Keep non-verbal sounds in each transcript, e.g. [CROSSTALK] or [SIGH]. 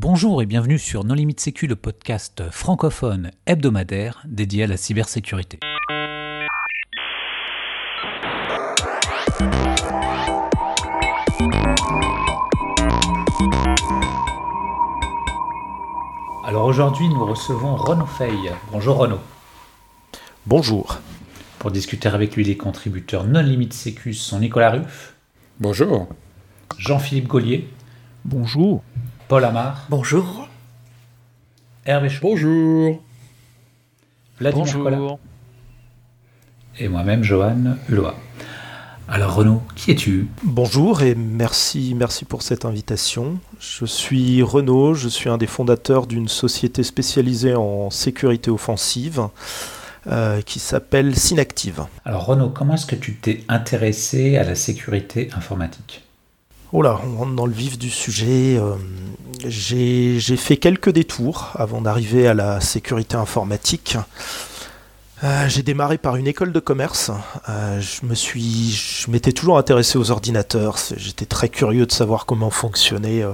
Bonjour et bienvenue sur Non Limite Sécu, le podcast francophone hebdomadaire dédié à la cybersécurité. Alors aujourd'hui, nous recevons Renaud Fay. Bonjour Renaud. Bonjour. Pour discuter avec lui, les contributeurs Non Limite Sécu sont Nicolas Ruff. Bonjour. Jean-Philippe Gaulier. Bonjour. Paul Amar. Bonjour. Hervé Chaud. Bonjour. Vladimir Bonjour. Et moi-même, Johan Hulot. Alors Renaud, qui es-tu? Bonjour et merci, merci pour cette invitation. Je suis Renaud, je suis un des fondateurs d'une société spécialisée en sécurité offensive euh, qui s'appelle Synactive. Alors Renaud, comment est-ce que tu t'es intéressé à la sécurité informatique? Oh là, on rentre dans le vif du sujet. euh, J'ai fait quelques détours avant d'arriver à la sécurité informatique. Euh, J'ai démarré par une école de commerce. Euh, je me suis, je m'étais toujours intéressé aux ordinateurs. J'étais très curieux de savoir comment fonctionnait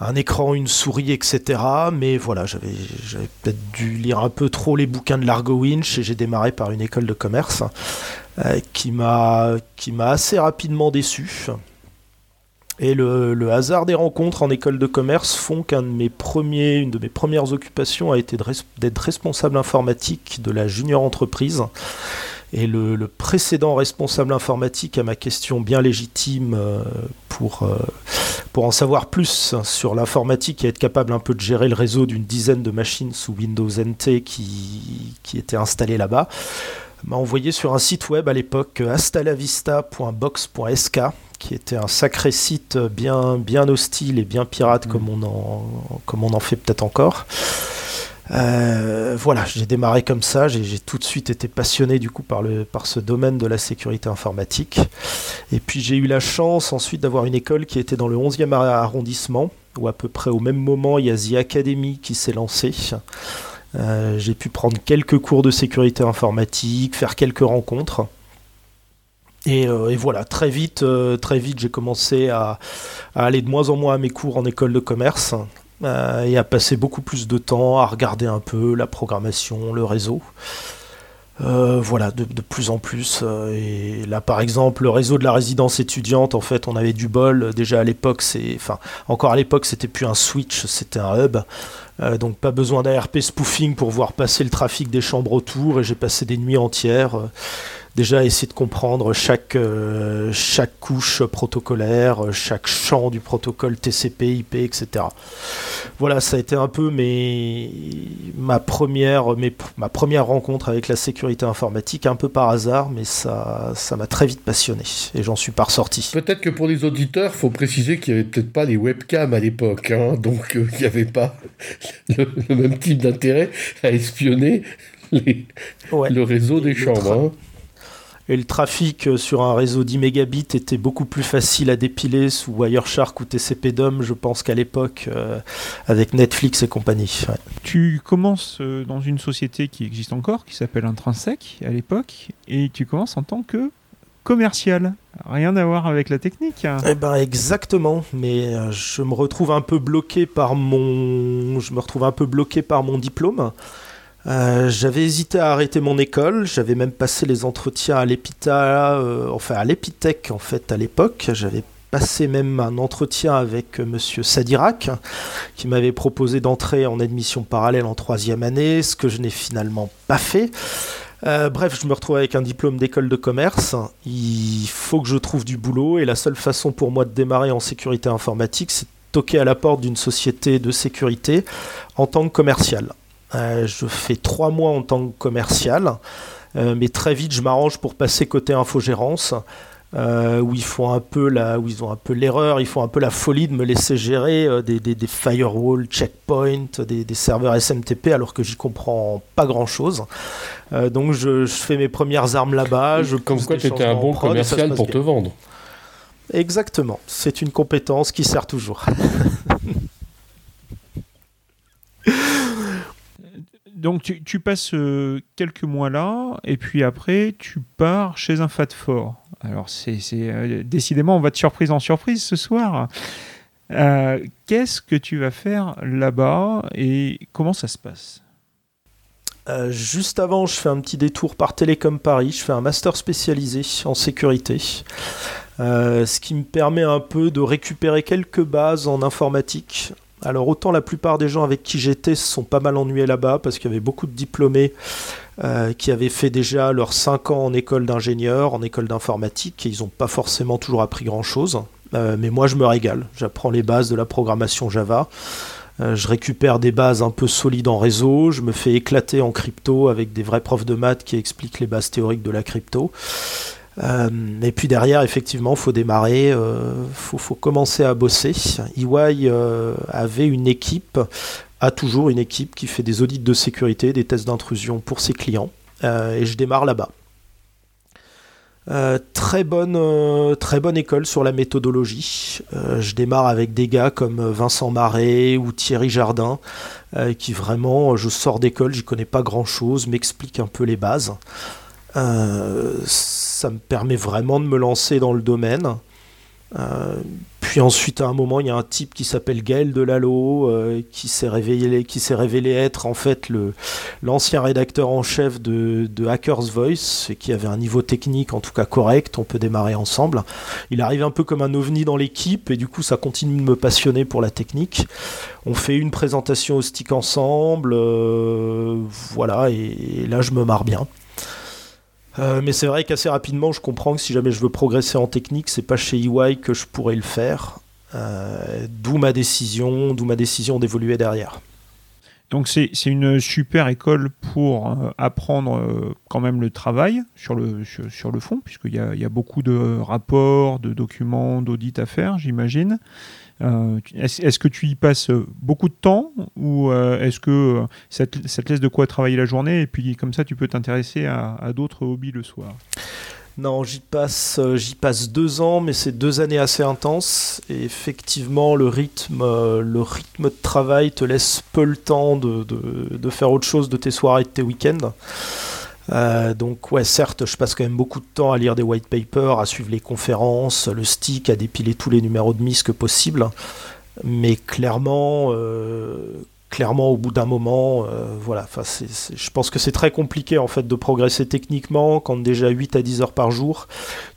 un écran, une souris, etc. Mais voilà, j'avais peut-être dû lire un peu trop les bouquins de Largo Winch et j'ai démarré par une école de commerce qui m'a assez rapidement déçu. Et le, hasard des rencontres en école de commerce font qu'un de mes premières occupations a été d'être responsable informatique de la junior entreprise. Et le, précédent responsable informatique à ma question bien légitime euh, pour, euh, pour en savoir plus sur l'informatique et être capable un peu de gérer le réseau d'une dizaine de machines sous Windows NT qui, qui étaient installées là-bas, m'a envoyé sur un site web à l'époque astalavista.box.sk qui était un sacré site bien, bien hostile et bien pirate comme, on en, comme on en fait peut-être encore. Euh, voilà, j'ai démarré comme ça, j'ai j'ai tout de suite été passionné du coup par, le, par ce domaine de la sécurité informatique. Et puis j'ai eu la chance ensuite d'avoir une école qui était dans le 11e arrondissement, où à peu près au même moment il y a The Academy qui s'est lancée. Euh, j'ai pu prendre quelques cours de sécurité informatique, faire quelques rencontres. Et, euh, et voilà, très vite, euh, très vite, j'ai commencé à, aller de moins en moins à mes cours en école de commerce euh, et à passer beaucoup plus de temps à regarder un peu la programmation, le réseau. Voilà, de, plus en plus. et là, par exemple, le réseau de la résidence étudiante, en fait, on avait du bol. Déjà à l'époque, c'est, enfin, encore à l'époque, c'était plus un switch, c'était un hub. Donc pas besoin d'ARP spoofing pour voir passer le trafic des chambres autour. Et j'ai passé des nuits entières. Déjà essayer de comprendre chaque, euh, chaque couche protocolaire, chaque champ du protocole TCP, IP, etc. Voilà, ça a été un peu mes, ma, première, mes- ma première rencontre avec la sécurité informatique, un peu par hasard, mais ça ça m'a très vite passionné et j'en suis pas ressorti. Peut-être que pour les auditeurs, faut préciser qu'il n'y avait peut-être pas les webcams à l'époque, hein, donc euh, il n'y avait pas [LAUGHS] le, le même type d'intérêt à espionner les- Ouais. le réseau des chambres. hein. Et le trafic euh, sur un réseau 10 mégabits était beaucoup plus facile à dépiler sous Wireshark ou TCP/DOM, je pense qu'à l'époque, euh, avec Netflix et compagnie. ouais. Tu commences euh, dans une société qui existe encore, qui s'appelle Intrinsec à l'époque, et tu commences en tant que commercial. Rien à voir avec la technique. hein. Eh ben exactement, mais je me retrouve un peu bloqué par mon, je me retrouve un peu bloqué par mon diplôme. Euh, j'avais hésité à arrêter mon école, j'avais même passé les entretiens à l'EPITA, euh, enfin à l'EPITech en fait à l'époque. J'avais passé même un entretien avec euh, Monsieur Sadirak, qui m'avait proposé d'entrer en admission parallèle en troisième année, ce que je n'ai finalement pas fait. Bref, je me retrouve avec un diplôme d'école de commerce. Il faut que je trouve du boulot et la seule façon pour moi de démarrer en sécurité informatique, c'est de toquer à la porte d'une société de sécurité en tant que commercial. Euh, je fais trois mois en tant que commercial, euh, mais très vite je m'arrange pour passer côté infogérance. euh, où ils font un peu la, où ils ont un peu l'erreur, ils font un peu la folie de me laisser gérer euh, des, des, des firewalls, checkpoints, des, des serveurs SMTP alors que j'y comprends pas grand chose. donc je, je fais mes premières armes là-bas. Je Comme quoi, tu étais un bon prod commercial pour bien. te vendre. Exactement, c'est une compétence qui sert toujours. [LAUGHS] Donc tu, passes euh, quelques mois là, et puis après tu pars chez un fat fort. Alors c'est euh, décidément on va de surprise en surprise ce soir. Qu'est-ce que tu vas faire là-bas et comment ça se passe? Juste avant, je fais un petit détour par Télécom Paris. Je fais un master spécialisé en sécurité. ce qui me permet un peu de récupérer quelques bases en informatique alors autant la plupart des gens avec qui j'étais se sont pas mal ennuyés là-bas parce qu'il y avait beaucoup de diplômés euh, qui avaient fait déjà leurs 5 ans en école d'ingénieur, en école d'informatique, et ils n'ont pas forcément toujours appris grand-chose. Euh, mais moi je me régale, j'apprends les bases de la programmation Java, euh, je récupère des bases un peu solides en réseau, je me fais éclater en crypto avec des vrais profs de maths qui expliquent les bases théoriques de la crypto. Euh, et puis derrière, effectivement, faut démarrer, euh, faut, commencer à bosser. EY euh, avait une équipe, a toujours une équipe qui fait des audits de sécurité, des tests d'intrusion pour ses clients. et je démarre là-bas. très, bonne, très bonne école sur la méthodologie. je démarre avec des gars comme Vincent Marais ou Thierry Jardin, qui vraiment, je sors d'école, j'y connais pas grand-chose, m'expliquent un peu les bases. Euh, ça me permet vraiment de me lancer dans le domaine. Euh, puis ensuite, à un moment, il y a un type qui s'appelle Gaël Delalo, euh, qui s'est révélé, qui s'est être en fait le l'ancien rédacteur en chef de, Hackers Voice, et qui avait un niveau technique en tout cas correct. On peut démarrer ensemble. Il arrive un peu comme un ovni dans l'équipe, et du coup, ça continue de me passionner pour la technique. On fait une présentation au stick ensemble, voilà, et là, je me marre bien. Euh, mais c'est vrai qu'assez rapidement, je comprends que si jamais je veux progresser en technique, c'est pas chez EY que je pourrais le faire. Euh, d'où ma décision, d'où ma décision d'évoluer derrière. Donc c'est une super école pour euh, apprendre quand même le travail sur le, sur, le fond, puisqu'il y a, y a beaucoup de rapports, de documents, d'audits à faire, j'imagine. Euh, est-ce que tu y passes beaucoup de temps ou euh, est-ce que ça te, laisse de quoi travailler la journée et puis comme ça tu peux t'intéresser à, d'autres hobbies le soir? Non, j'y passe, euh, j'y passe deux ans, mais c'est deux années assez intenses. Et effectivement, le rythme, le rythme de travail te laisse peu le temps de, de faire autre chose de tes soirées et de tes week-ends. Euh, donc ouais, certes, je passe quand même beaucoup de temps à lire des white papers, à suivre les conférences, le stick, à dépiler tous les numéros de MISC possible. Mais clairement, euh, clairement, au bout d'un moment, euh, voilà, je pense que c'est très compliqué en fait de progresser techniquement quand déjà 8 à 10 heures par jour,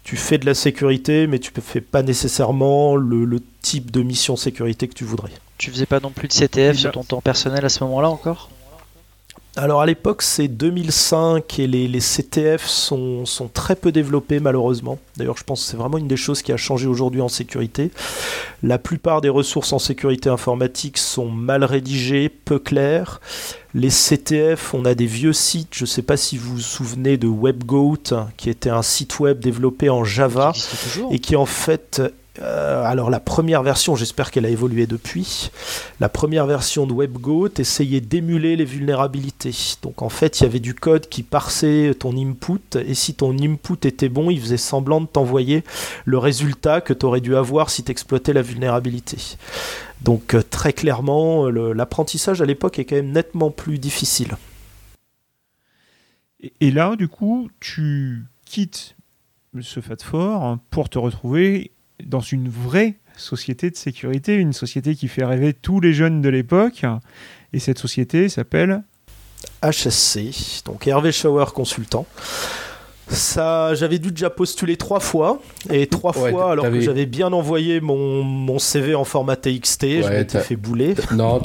tu fais de la sécurité, mais tu ne fais pas nécessairement le, le type de mission sécurité que tu voudrais. Tu faisais pas non plus de CTF sur ton temps personnel à ce moment-là encore? Alors à l'époque c'est 2005 et les, CTF sont, très peu développés malheureusement. D'ailleurs je pense que c'est vraiment une des choses qui a changé aujourd'hui en sécurité. La plupart des ressources en sécurité informatique sont mal rédigées, peu claires. Les CTF, on a des vieux sites, je ne sais pas si vous vous souvenez de WebGoat, qui était un site web développé en Java et qui en fait euh, alors la première version, j'espère qu'elle a évolué depuis. La première version de WebGoat essayait d'émuler les vulnérabilités. Donc en fait, il y avait du code qui parsait ton input et si ton input était bon, il faisait semblant de t'envoyer le résultat que tu aurais dû avoir si tu exploitais la vulnérabilité. Donc euh, très clairement, l'apprentissage à l'époque est quand même nettement plus difficile. Et là, du coup, tu quittes ce FAT4 pour te retrouver dans une vraie société de sécurité, une société qui fait rêver tous les jeunes de l'époque. Et cette société s'appelle HSC, donc Hervé Schauer Consultant. Ça, j'avais dû déjà postuler trois fois, et trois fois, alors que j'avais bien envoyé mon, mon, CV en format TXT, je m'étais fait bouler. Non,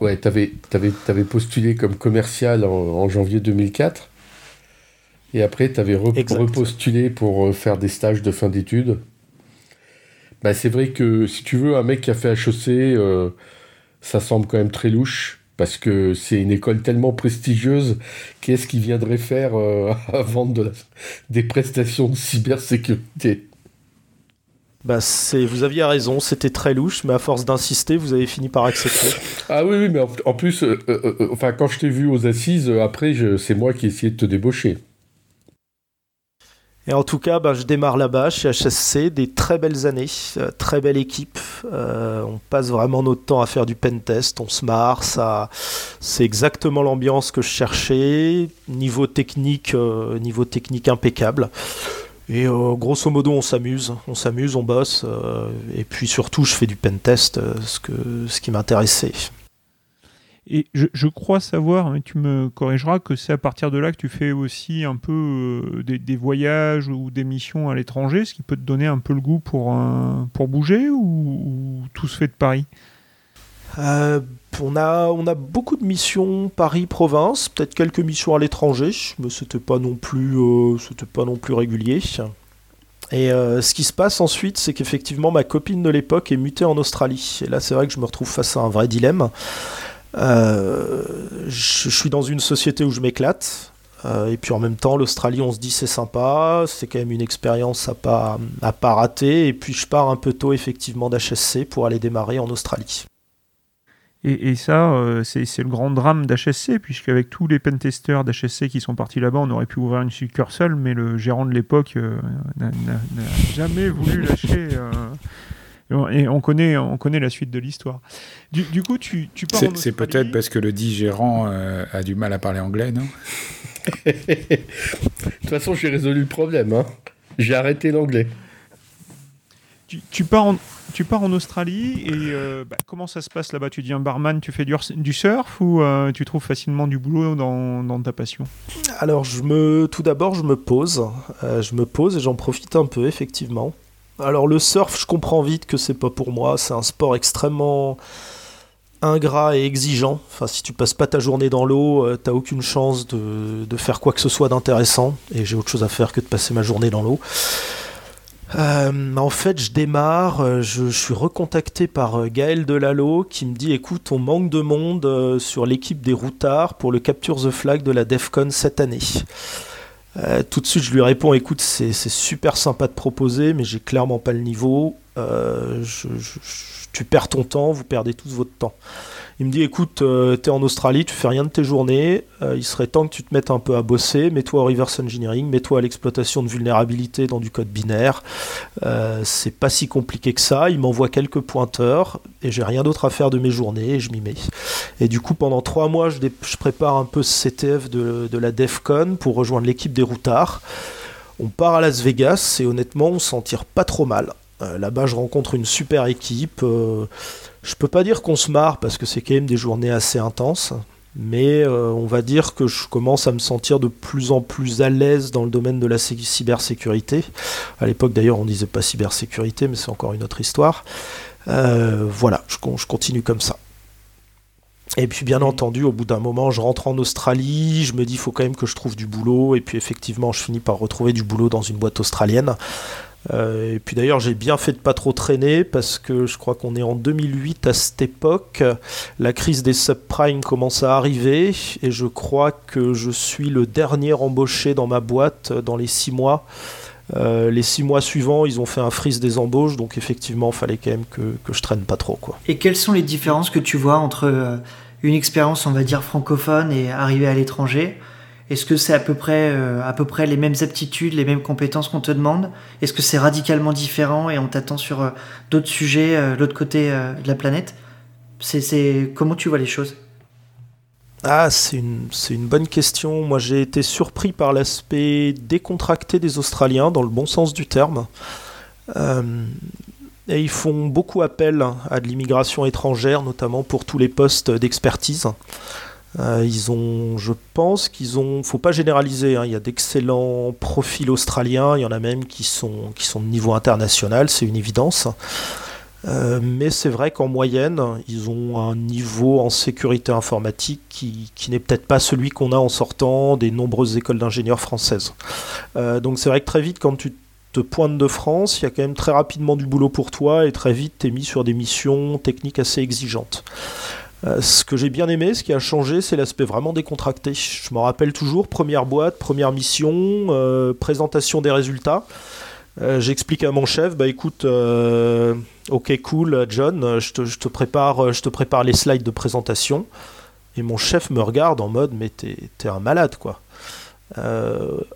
ouais, t'avais avais, postulé comme commercial en, janvier 2004, et après t'avais repostulé pour euh, faire des stages de fin d'études. Bah, c'est vrai que si tu veux, un mec qui a fait HEC, euh, ça semble quand même très louche. Parce que c'est une école tellement prestigieuse, qu'est-ce qu'il viendrait faire euh, [LAUGHS] à vendre des prestations de cybersécurité? Bah c'est, vous aviez raison, c'était très louche, mais à force d'insister, vous avez fini par accepter. [LAUGHS] Ah oui, oui, mais en, plus, euh, enfin, quand je t'ai vu aux assises, après, c'est moi qui ai essayé de te débaucher. Et en tout cas, ben, je démarre là-bas chez HSC, des très belles années, euh, très belle équipe. Euh, on passe vraiment notre temps à faire du pen test, on se marre, c'est exactement l'ambiance que je cherchais, niveau technique, euh, niveau technique impeccable. Et grosso modo, on s'amuse, on s'amuse, on bosse. et puis surtout, je fais du pen test, ce, que, ce qui m'intéressait. Et je, crois savoir, mais tu me corrigeras, que c'est à partir de là que tu fais aussi un peu euh, des, voyages ou des missions à l'étranger, ce qui peut te donner un peu le goût pour, pour bouger ou, tout se fait de Paris? Euh, on, a, on a beaucoup de missions Paris-Province, peut-être quelques missions à l'étranger, mais c'était pas non plus, euh, pas non plus régulier. Et ce qui se passe ensuite, c'est qu'effectivement ma copine de l'époque est mutée en Australie. Et là, c'est vrai que je me retrouve face à un vrai dilemme. Euh, je, suis dans une société où je m'éclate. Euh, et puis en même temps, l'Australie, on se dit c'est sympa, c'est quand même une expérience à pas, à pas rater. Et puis je pars un peu tôt effectivement d'HSC pour aller démarrer en Australie. Et, ça, euh, c'est le grand drame d'HSC, puisqu'avec tous les pentesters d'HSC qui sont partis là-bas, on aurait pu ouvrir une succursale, mais le gérant de l'époque n'a jamais voulu lâcher et on connaît, on connaît la suite de l'histoire. Du, coup, tu, tu pars C'est peut-être parce que le dit gérant euh, a du mal à parler anglais, non? [LAUGHS] De toute façon, j'ai résolu le problème. Hein. J'ai arrêté l'anglais. Tu, pars en, tu pars en Australie et euh, bah, comment ça se passe là-bas? Tu deviens barman, tu fais du, du surf ou euh, tu trouves facilement du boulot dans, dans ta passion? Alors, je me, tout d'abord, je me pose. je me pose et j'en profite un peu, effectivement. Alors le surf, je comprends vite que c'est pas pour moi. C'est un sport extrêmement ingrat et exigeant. Enfin, si tu passes pas ta journée dans l'eau, euh, t'as aucune chance de, faire quoi que ce soit d'intéressant. Et j'ai autre chose à faire que de passer ma journée dans l'eau. Euh, en fait, je démarre, euh, je, suis recontacté par Gaël Delalo qui me dit écoute, on manque de monde sur l'équipe des routards pour le Capture the Flag de la DEFCON cette année. Euh, tout de suite, je lui réponds écoute, c'est super sympa de proposer, mais j'ai clairement pas le niveau. Euh, tu perds ton temps, vous perdez tous votre temps. Il me dit écoute, euh, tu es en Australie, tu fais rien de tes journées, euh, il serait temps que tu te mettes un peu à bosser, mets-toi au reverse engineering, mets-toi à l'exploitation de vulnérabilité dans du code binaire. Euh, c'est pas si compliqué que ça. Il m'envoie quelques pointeurs et j'ai rien d'autre à faire de mes journées et je m'y mets. Et du coup, pendant trois mois, je, prépare un peu ce CTF de, de la DEFCON pour rejoindre l'équipe des routards. On part à Las Vegas et honnêtement, on s'en tire pas trop mal. Là-bas, je rencontre une super équipe. Je peux pas dire qu'on se marre parce que c'est quand même des journées assez intenses, mais euh, on va dire que je commence à me sentir de plus en plus à l'aise dans le domaine de la cybersécurité. À l'époque d'ailleurs on disait pas cybersécurité, mais c'est encore une autre histoire. Euh, voilà, je, je, continue comme ça. Et puis bien entendu, au bout d'un moment, je rentre en Australie, je me dis faut quand même que je trouve du boulot, et puis effectivement, je finis par retrouver du boulot dans une boîte australienne. Euh, et puis d'ailleurs, j'ai bien fait de pas trop traîner parce que je crois qu'on est en 2008 à cette époque. La crise des subprimes commence à arriver et je crois que je suis le dernier embauché dans ma boîte dans les six mois. Euh, les six mois suivants, ils ont fait un freeze des embauches, donc effectivement, fallait quand même que, que, je traîne pas trop. Quoi. Et quelles sont les différences que tu vois entre euh, une expérience, on va dire, francophone et arriver à l'étranger? Est-ce que c'est à peu près euh, à peu près les mêmes aptitudes, les mêmes compétences qu'on te demande? Est-ce que c'est radicalement différent et on t'attend sur euh, d'autres sujets, euh, l'autre côté de la planète? C'est, comment tu vois les choses? Ah, c'est une, bonne question. Moi, j'ai été surpris par l'aspect décontracté des Australiens, dans le bon sens du terme. et ils font beaucoup appel à de l'immigration étrangère, notamment pour tous les postes d'expertise. Euh, ils ont, je pense qu'ils ont, faut pas généraliser, hein, il y a d'excellents profils australiens, il y en a même qui sont, qui sont de niveau international, c'est une évidence. Euh, mais c'est vrai qu'en moyenne, ils ont un niveau en sécurité informatique qui, qui n'est peut-être pas celui qu'on a en sortant des nombreuses écoles d'ingénieurs françaises. Euh, donc c'est vrai que très vite, quand tu te pointes de France, il y a quand même très rapidement du boulot pour toi et très vite tu es mis sur des missions techniques assez exigeantes. Euh, ce que j'ai bien aimé, ce qui a changé, c'est l'aspect vraiment décontracté. Je me rappelle toujours, première boîte, première mission, euh, présentation des résultats. Euh, j'explique à mon chef, bah écoute, ok cool John, je te, prépare, je te prépare les slides de présentation. Et mon chef me regarde en mode, mais t'es un malade quoi.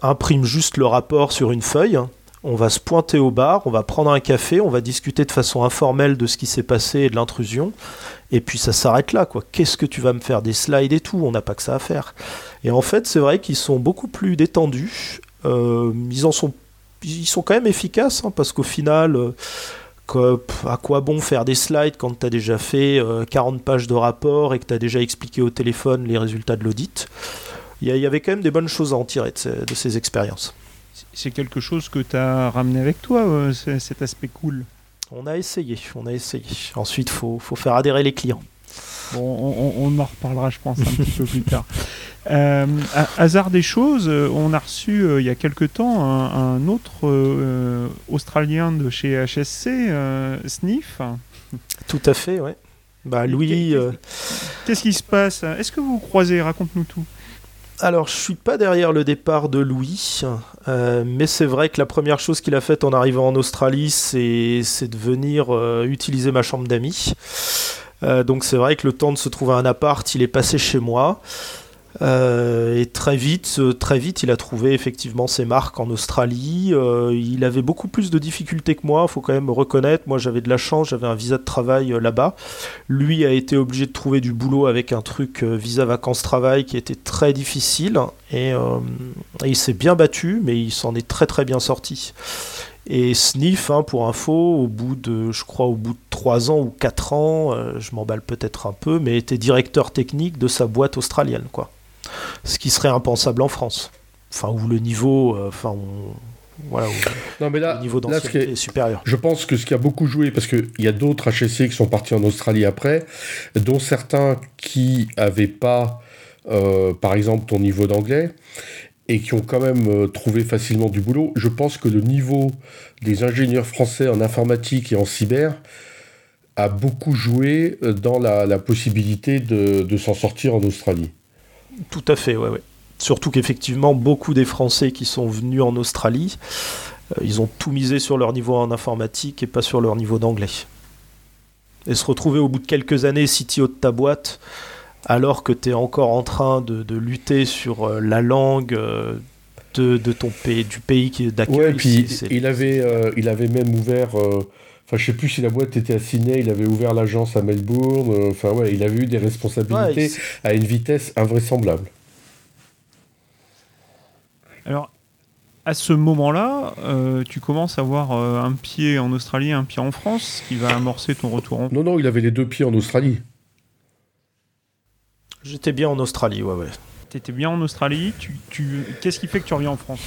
imprime juste le rapport sur une feuille on va se pointer au bar, on va prendre un café, on va discuter de façon informelle de ce qui s'est passé et de l'intrusion, et puis ça s'arrête là, quoi. Qu'est-ce que tu vas me faire? Des slides et tout On n'a pas que ça à faire. Et en fait, c'est vrai qu'ils sont beaucoup plus détendus. Euh, ils en sont ils sont quand même efficaces, hein, parce qu'au final, à quoi bon faire des slides quand tu as déjà fait 40 pages de rapport et que tu as déjà expliqué au téléphone les résultats de l'audit? Il y, avait quand même des bonnes choses à en tirer de ces expériences. C'est quelque chose que tu as ramené avec toi, cet aspect cool On a essayé, on a essayé. Ensuite, il faut, faut faire adhérer les clients. Bon, on, en reparlera, je pense, un petit peu plus tard. [LAUGHS] Euh, hasard des choses, euh, on a reçu euh, il y a quelque temps un, autre Australien de chez HSC, Sniff. Tout à fait, ouais. Bah, Louis. Qu'est-ce qui se passe? Est-ce que vous croisez? Raconte-nous tout. Alors, je suis pas derrière le départ de Louis, mais c'est vrai que la première chose qu'il a faite en arrivant en Australie, c'est de venir utiliser ma chambre d'amis. Euh, donc c'est vrai que le temps de se trouver un appart, il est passé chez moi. Euh, et très vite, euh, très vite, il a trouvé effectivement ses marques en Australie. il avait beaucoup plus de difficultés que moi, faut quand même reconnaître. Moi, j'avais de la chance, j'avais un visa de travail là-bas. Lui a été obligé de trouver du boulot avec un truc visa vacances-travail qui était très difficile. et il s'est bien battu, mais il s'en est très très bien sorti. Et Sniff, hein, pour info, au bout de, je crois, au bout de 3 ans ou 4 ans, euh, je m'emballe peut-être un peu, mais était directeur technique de sa boîte australienne, quoi. Ce qui serait impensable en France. Enfin, où le niveau, euh, enfin, voilà, non, mais là, le niveau d'ancienneté est, supérieur. Je pense que ce qui a beaucoup joué, parce qu'il y a d'autres HSC qui sont partis en Australie après, dont certains qui n'avaient pas, euh, par exemple, ton niveau d'anglais, et qui ont quand même euh, trouvé facilement du boulot. Je pense que le niveau des ingénieurs français en informatique et en cyber a beaucoup joué dans la, possibilité de, s'en sortir en Australie. Tout à fait, ouais, ouais. Surtout qu'effectivement, beaucoup des Français qui sont venus en Australie, euh, ils ont tout misé sur leur niveau en informatique et pas sur leur niveau d'anglais. Et se retrouver au bout de quelques années CTO de ta boîte, alors que tu es encore en train de, lutter sur euh, la langue euh, de, ton pays, du pays qui d'accueil. Ouais, puis il avait, il avait même ouvert. Enfin, je sais plus si la boîte était à Sydney, il avait ouvert l'agence à Melbourne. Enfin, ouais, il avait eu des responsabilités à une vitesse invraisemblable. Alors, à ce moment-là, tu commences à avoir un pied en Australie, un pied en France, qui va amorcer ton retour en Non, non, il avait les deux pieds en Australie. J'étais bien en Australie, ouais, ouais. T'étais bien en Australie. Tu, tu... Qu'est-ce qui fait que tu reviens en France?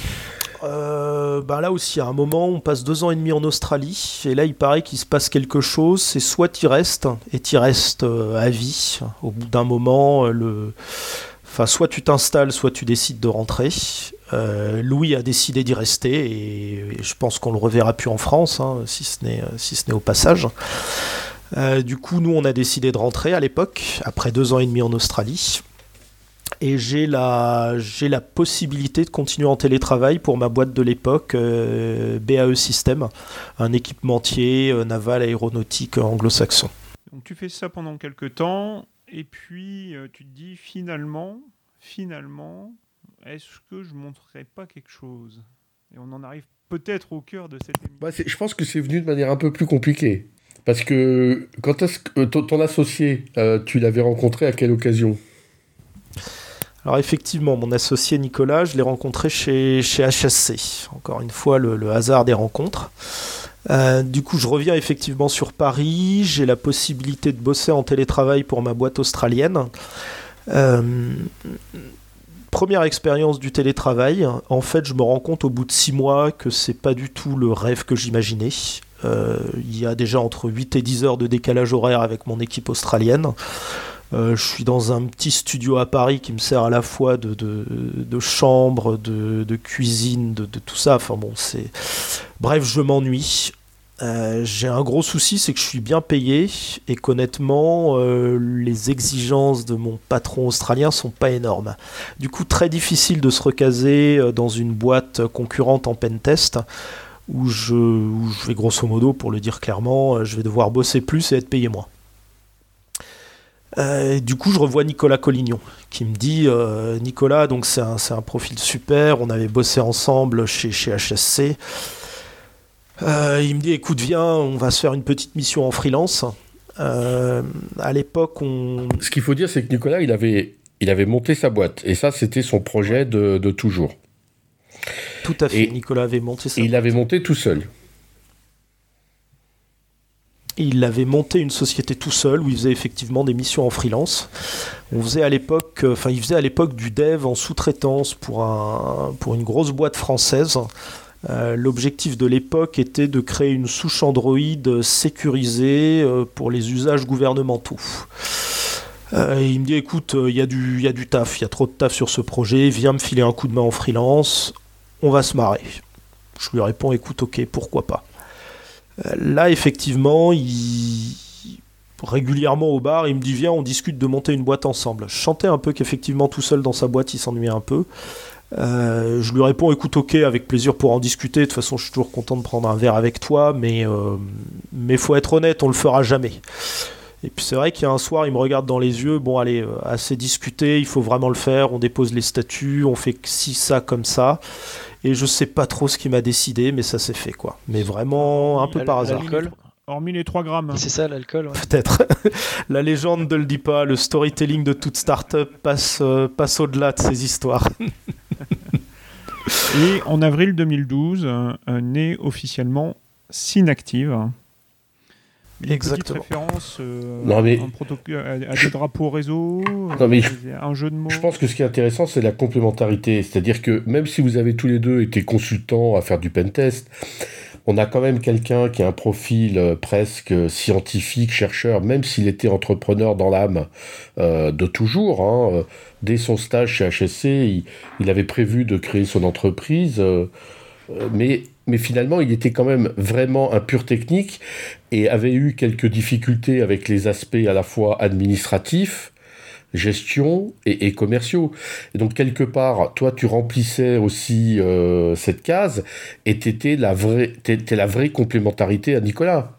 Euh, bah là aussi, à un moment, on passe deux ans et demi en Australie, et là, il paraît qu'il se passe quelque chose. C'est soit tu restes, et tu restes euh, à vie. Au bout d'un moment, euh, le... enfin, soit tu t'installes, soit tu décides de rentrer. Louis a décidé d'y rester, et, je pense qu'on le reverra plus en France, hein, si ce n'est si au passage. Euh, du coup, nous, on a décidé de rentrer à l'époque, après deux ans et demi en Australie. Et j'ai la, j'ai la possibilité de continuer en télétravail pour ma boîte de l'époque, euh, BAE System, un équipementier euh, naval aéronautique anglo-saxon. Donc tu fais ça pendant quelques temps, et puis tu te dis finalement, finalement, est-ce que je montrerai pas quelque chose? Et on en arrive peut-être au cœur de cette émission. Bah, je pense que c'est venu de manière un peu plus compliquée. Parce que quand est-ce que ton, associé, euh, tu l'avais rencontré à quelle occasion? Alors effectivement, mon associé Nicolas, je l'ai rencontré chez, HSC. Encore une fois, le, hasard des rencontres. Euh, du coup, je reviens effectivement sur Paris. J'ai la possibilité de bosser en télétravail pour ma boîte australienne. Euh, première expérience du télétravail. En fait, je me rends compte au bout de six mois que c'est pas du tout le rêve que j'imaginais. Euh, il y a déjà entre 8 et 10 heures de décalage horaire avec mon équipe australienne. Euh, je suis dans un petit studio à Paris qui me sert à la fois de, chambre, de, cuisine, de, tout ça. Enfin bon, c'est. Bref, je m'ennuie. Euh, j'ai un gros souci, c'est que je suis bien payé et qu'honnêtement, les exigences de mon patron australien sont pas énormes. Du coup, très difficile de se recaser dans une boîte concurrente en pentest où je, vais grosso modo, pour le dire clairement, euh, je vais devoir bosser plus et être payé moins. Euh, du coup, je revois Nicolas Collignon qui me dit euh, Nicolas, donc c'est un, profil super, on avait bossé ensemble chez, chez HSC. il me dit écoute, viens, on va se faire une petite mission en freelance. à l'époque, on. Ce qu'il faut dire, c'est que Nicolas, il avait, il avait monté sa boîte et ça, c'était son projet de toujours. Tout à fait. Nicolas avait monté ça. Et il avait monté tout seul. Il avait monté une société tout seul où il faisait effectivement des missions en freelance. On faisait à l'époque, euh, enfin il faisait à l'époque du dev en sous-traitance pour, un, pour une grosse boîte française. Euh, l'objectif de l'époque était de créer une souche Android sécurisée euh, pour les usages gouvernementaux. il me dit écoute, il y, y a du taf, il y a trop de taf sur ce projet, viens me filer un coup de main en freelance, on va se marrer. Je lui réponds écoute, ok, pourquoi pas. Euh, là, effectivement, il... régulièrement au bar, il me dit Viens, on discute de monter une boîte ensemble. Je chantais un peu qu'effectivement, tout seul dans sa boîte, il s'ennuyait un peu. Euh, je lui réponds écoute ok avec plaisir pour en discuter. De toute façon je suis toujours content de prendre un verre avec toi mais euh, mais faut être honnête on le fera jamais. Et puis c'est vrai qu'il y a un soir il me regarde dans les yeux. Bon allez assez discuté il faut vraiment le faire. On dépose les statuts on fait si ça comme ça et je sais pas trop ce qui m'a décidé, mais ça s'est fait quoi. Mais vraiment un peu par hasard. Hormis les 3 grammes. C'est ça l'alcool Peut-être. [LAUGHS] La légende ne le dit pas, le storytelling de toute startup passe, euh, passe au-delà de ces histoires. [LAUGHS] Et en avril 2012, euh, naît officiellement Synactive. Exactement. référence euh, non, mais... à, des drapeaux réseau, non, mais un jeu de mots. Je pense que ce qui est intéressant, c'est la complémentarité. C'est-à-dire que même si vous avez tous les deux été consultants à faire du pentest, on a quand même quelqu'un qui a un profil euh, presque scientifique, chercheur, même s'il était entrepreneur dans l'âme euh, de toujours. Hein, dès son stage chez HSC, il, il, avait prévu de créer son entreprise. Mais mais finalement, il était quand même vraiment un pur technique et avait eu quelques difficultés avec les aspects à la fois administratifs, gestion et, commerciaux. Et donc, quelque part, toi, tu remplissais aussi euh, cette case et tu étais la vraie complémentarité à Nicolas.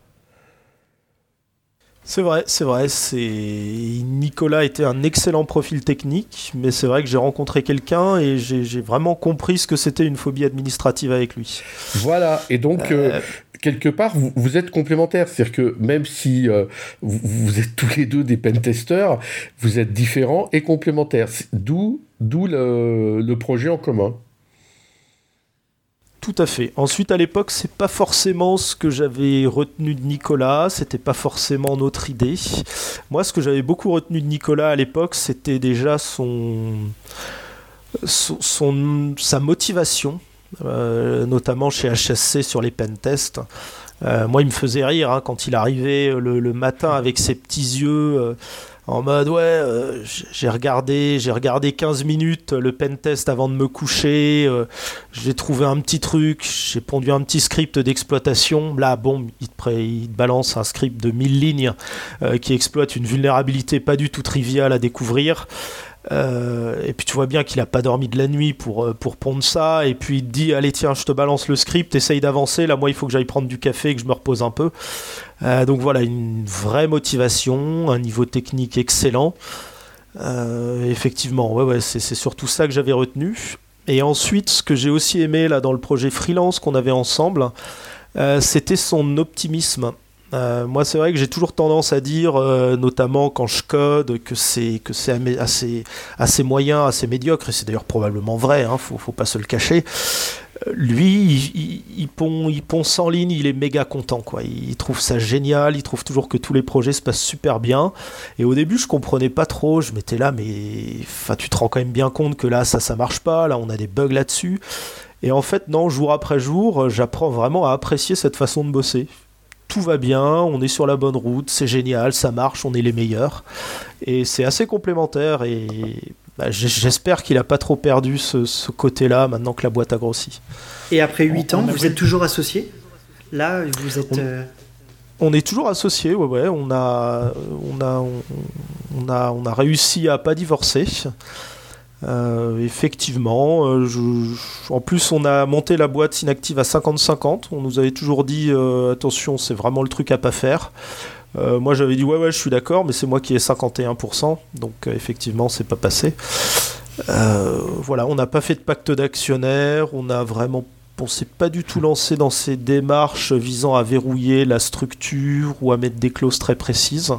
C'est vrai, c'est vrai. C'est Nicolas était un excellent profil technique, mais c'est vrai que j'ai rencontré quelqu'un et j'ai vraiment compris ce que c'était une phobie administrative avec lui. Voilà. Et donc. Euh, euh, quelque part, vous, êtes complémentaires. C'est-à-dire que même si euh, vous, êtes tous les deux des pentesters, vous êtes différents et complémentaires. D'où le, le projet en commun. Tout à fait. Ensuite, à l'époque, c'est pas forcément ce que j'avais retenu de Nicolas, c'était pas forcément notre idée. Moi, ce que j'avais beaucoup retenu de Nicolas à l'époque, c'était déjà son, son, sa motivation, euh, notamment chez HSC sur les pentests. Euh, moi, il me faisait rire hein, quand il arrivait le, le, matin avec ses petits yeux. Euh, en mode ouais euh, j'ai regardé j'ai regardé 15 minutes le pentest avant de me coucher euh, j'ai trouvé un petit truc j'ai pondu un petit script d'exploitation. Là bon il te, balance un script de 1000 lignes euh, qui exploite une vulnérabilité pas du tout triviale à découvrir euh, et puis tu vois bien qu'il a pas dormi de la nuit pour, euh, pour pondre ça. Et puis il te dit Allez, tiens, je te balance le script, essaye d'avancer. Là, moi, il faut que j'aille prendre du café, que je me repose un peu. Euh, donc voilà, une vraie motivation, un niveau technique excellent. effectivement, ouais, ouais, c'est surtout ça que j'avais retenu. Et ensuite, ce que j'ai aussi aimé là dans le projet freelance qu'on avait ensemble, c'était son optimisme. Euh, moi, c'est vrai que j'ai toujours tendance à dire, euh, notamment quand je code, que c'est assez moyen, assez médiocre, et c'est d'ailleurs probablement vrai. Hein, faut faut pas se le cacher. Euh, lui, il, il, ponce en ligne, il est méga content, quoi. Il trouve ça génial, il trouve toujours que tous les projets se passent super bien. Et au début, je comprenais pas trop. Je m'étais là, mais tu te rends quand même bien compte que là, ça, ça marche pas. Là, on a des bugs là-dessus. Et en fait, non, jour après jour, j'apprends vraiment à apprécier cette façon de bosser tout va bien, on est sur la bonne route, c'est génial, ça marche, on est les meilleurs. Et c'est assez complémentaire et bah, j'espère qu'il n'a pas trop perdu ce, côté-là maintenant que la boîte a grossi. Et après 8 ans, vous êtes toujours associé Là, vous êtes... Euh, on... est toujours associé, ouais, ouais. On a, on a, on a, on a réussi à pas divorcer. Euh, effectivement, euh, en plus on a monté la boîte inactive à 50-50. On nous avait toujours dit euh, attention, c'est vraiment le truc à pas faire. moi j'avais dit ouais ouais je suis d'accord, mais c'est moi qui ai 51%, donc effectivement c'est pas passé. voilà, on n'a pas fait de pacte d'actionnaires, on a vraiment on s'est pas du tout lancé dans ces démarches visant à verrouiller la structure ou à mettre des clauses très précises.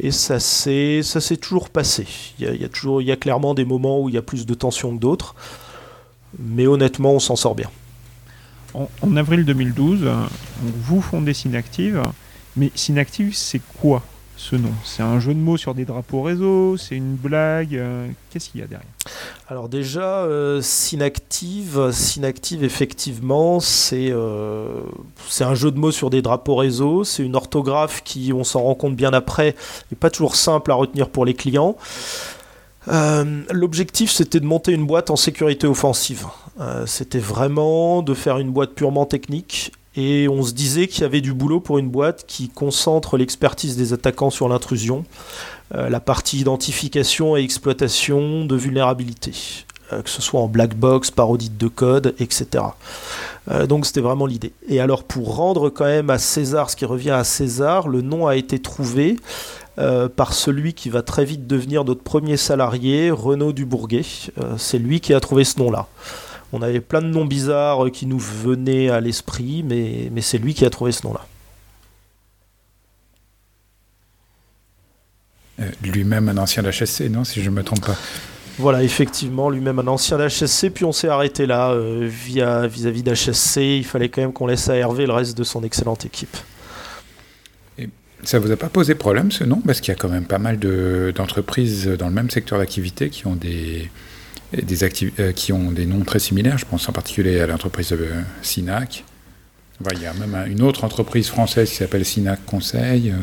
Et ça s'est, toujours passé. Il y, a, clairement des moments où il y a plus de tension que d'autres. Mais honnêtement, on s'en sort bien. En, avril 2012, vous fondez Synactive. Mais Synactive, c'est quoi? Ce nom C'est un jeu de mots sur des drapeaux réseau C'est une blague euh, Qu'est-ce qu'il y a derrière? Alors déjà, euh, Synactive, Synactive effectivement, c'est euh, c'est un jeu de mots sur des drapeaux réseau. C'est une orthographe qui, on s'en rend compte bien après, n'est pas toujours simple à retenir pour les clients. L'objectif, c'était de monter une boîte en sécurité offensive. c'était vraiment de faire une boîte purement technique et on se disait qu'il y avait du boulot pour une boîte qui concentre l'expertise des attaquants sur l'intrusion, euh, la partie identification et exploitation de vulnérabilités, euh, que ce soit en black box, par audit de code, etc. Euh, donc c'était vraiment l'idée. Et alors pour rendre quand même à César ce qui revient à César, le nom a été trouvé par celui qui va très vite devenir notre premier salarié, Renaud Dubourguet. c'est lui qui a trouvé ce nom-là. On avait plein de noms bizarres qui nous venaient à l'esprit, mais, mais c'est lui qui a trouvé ce nom-là. Euh, lui-même un ancien d'HSC, non, si je ne me trompe pas. Voilà, effectivement, lui-même un ancien d'HSC, puis on s'est arrêté là, euh, via, vis-à-vis d'HSC, il fallait quand même qu'on laisse à Hervé le reste de son excellente équipe. Et ça vous a pas posé problème ce nom? Parce qu'il y a quand même pas mal d'entreprises dans le même secteur d'activité qui ont des, des euh, qui ont des noms très similaires. Je pense en particulier à l'entreprise euh, Sinac. il y a même une autre entreprise française qui s'appelle Sinac Conseil. Euh.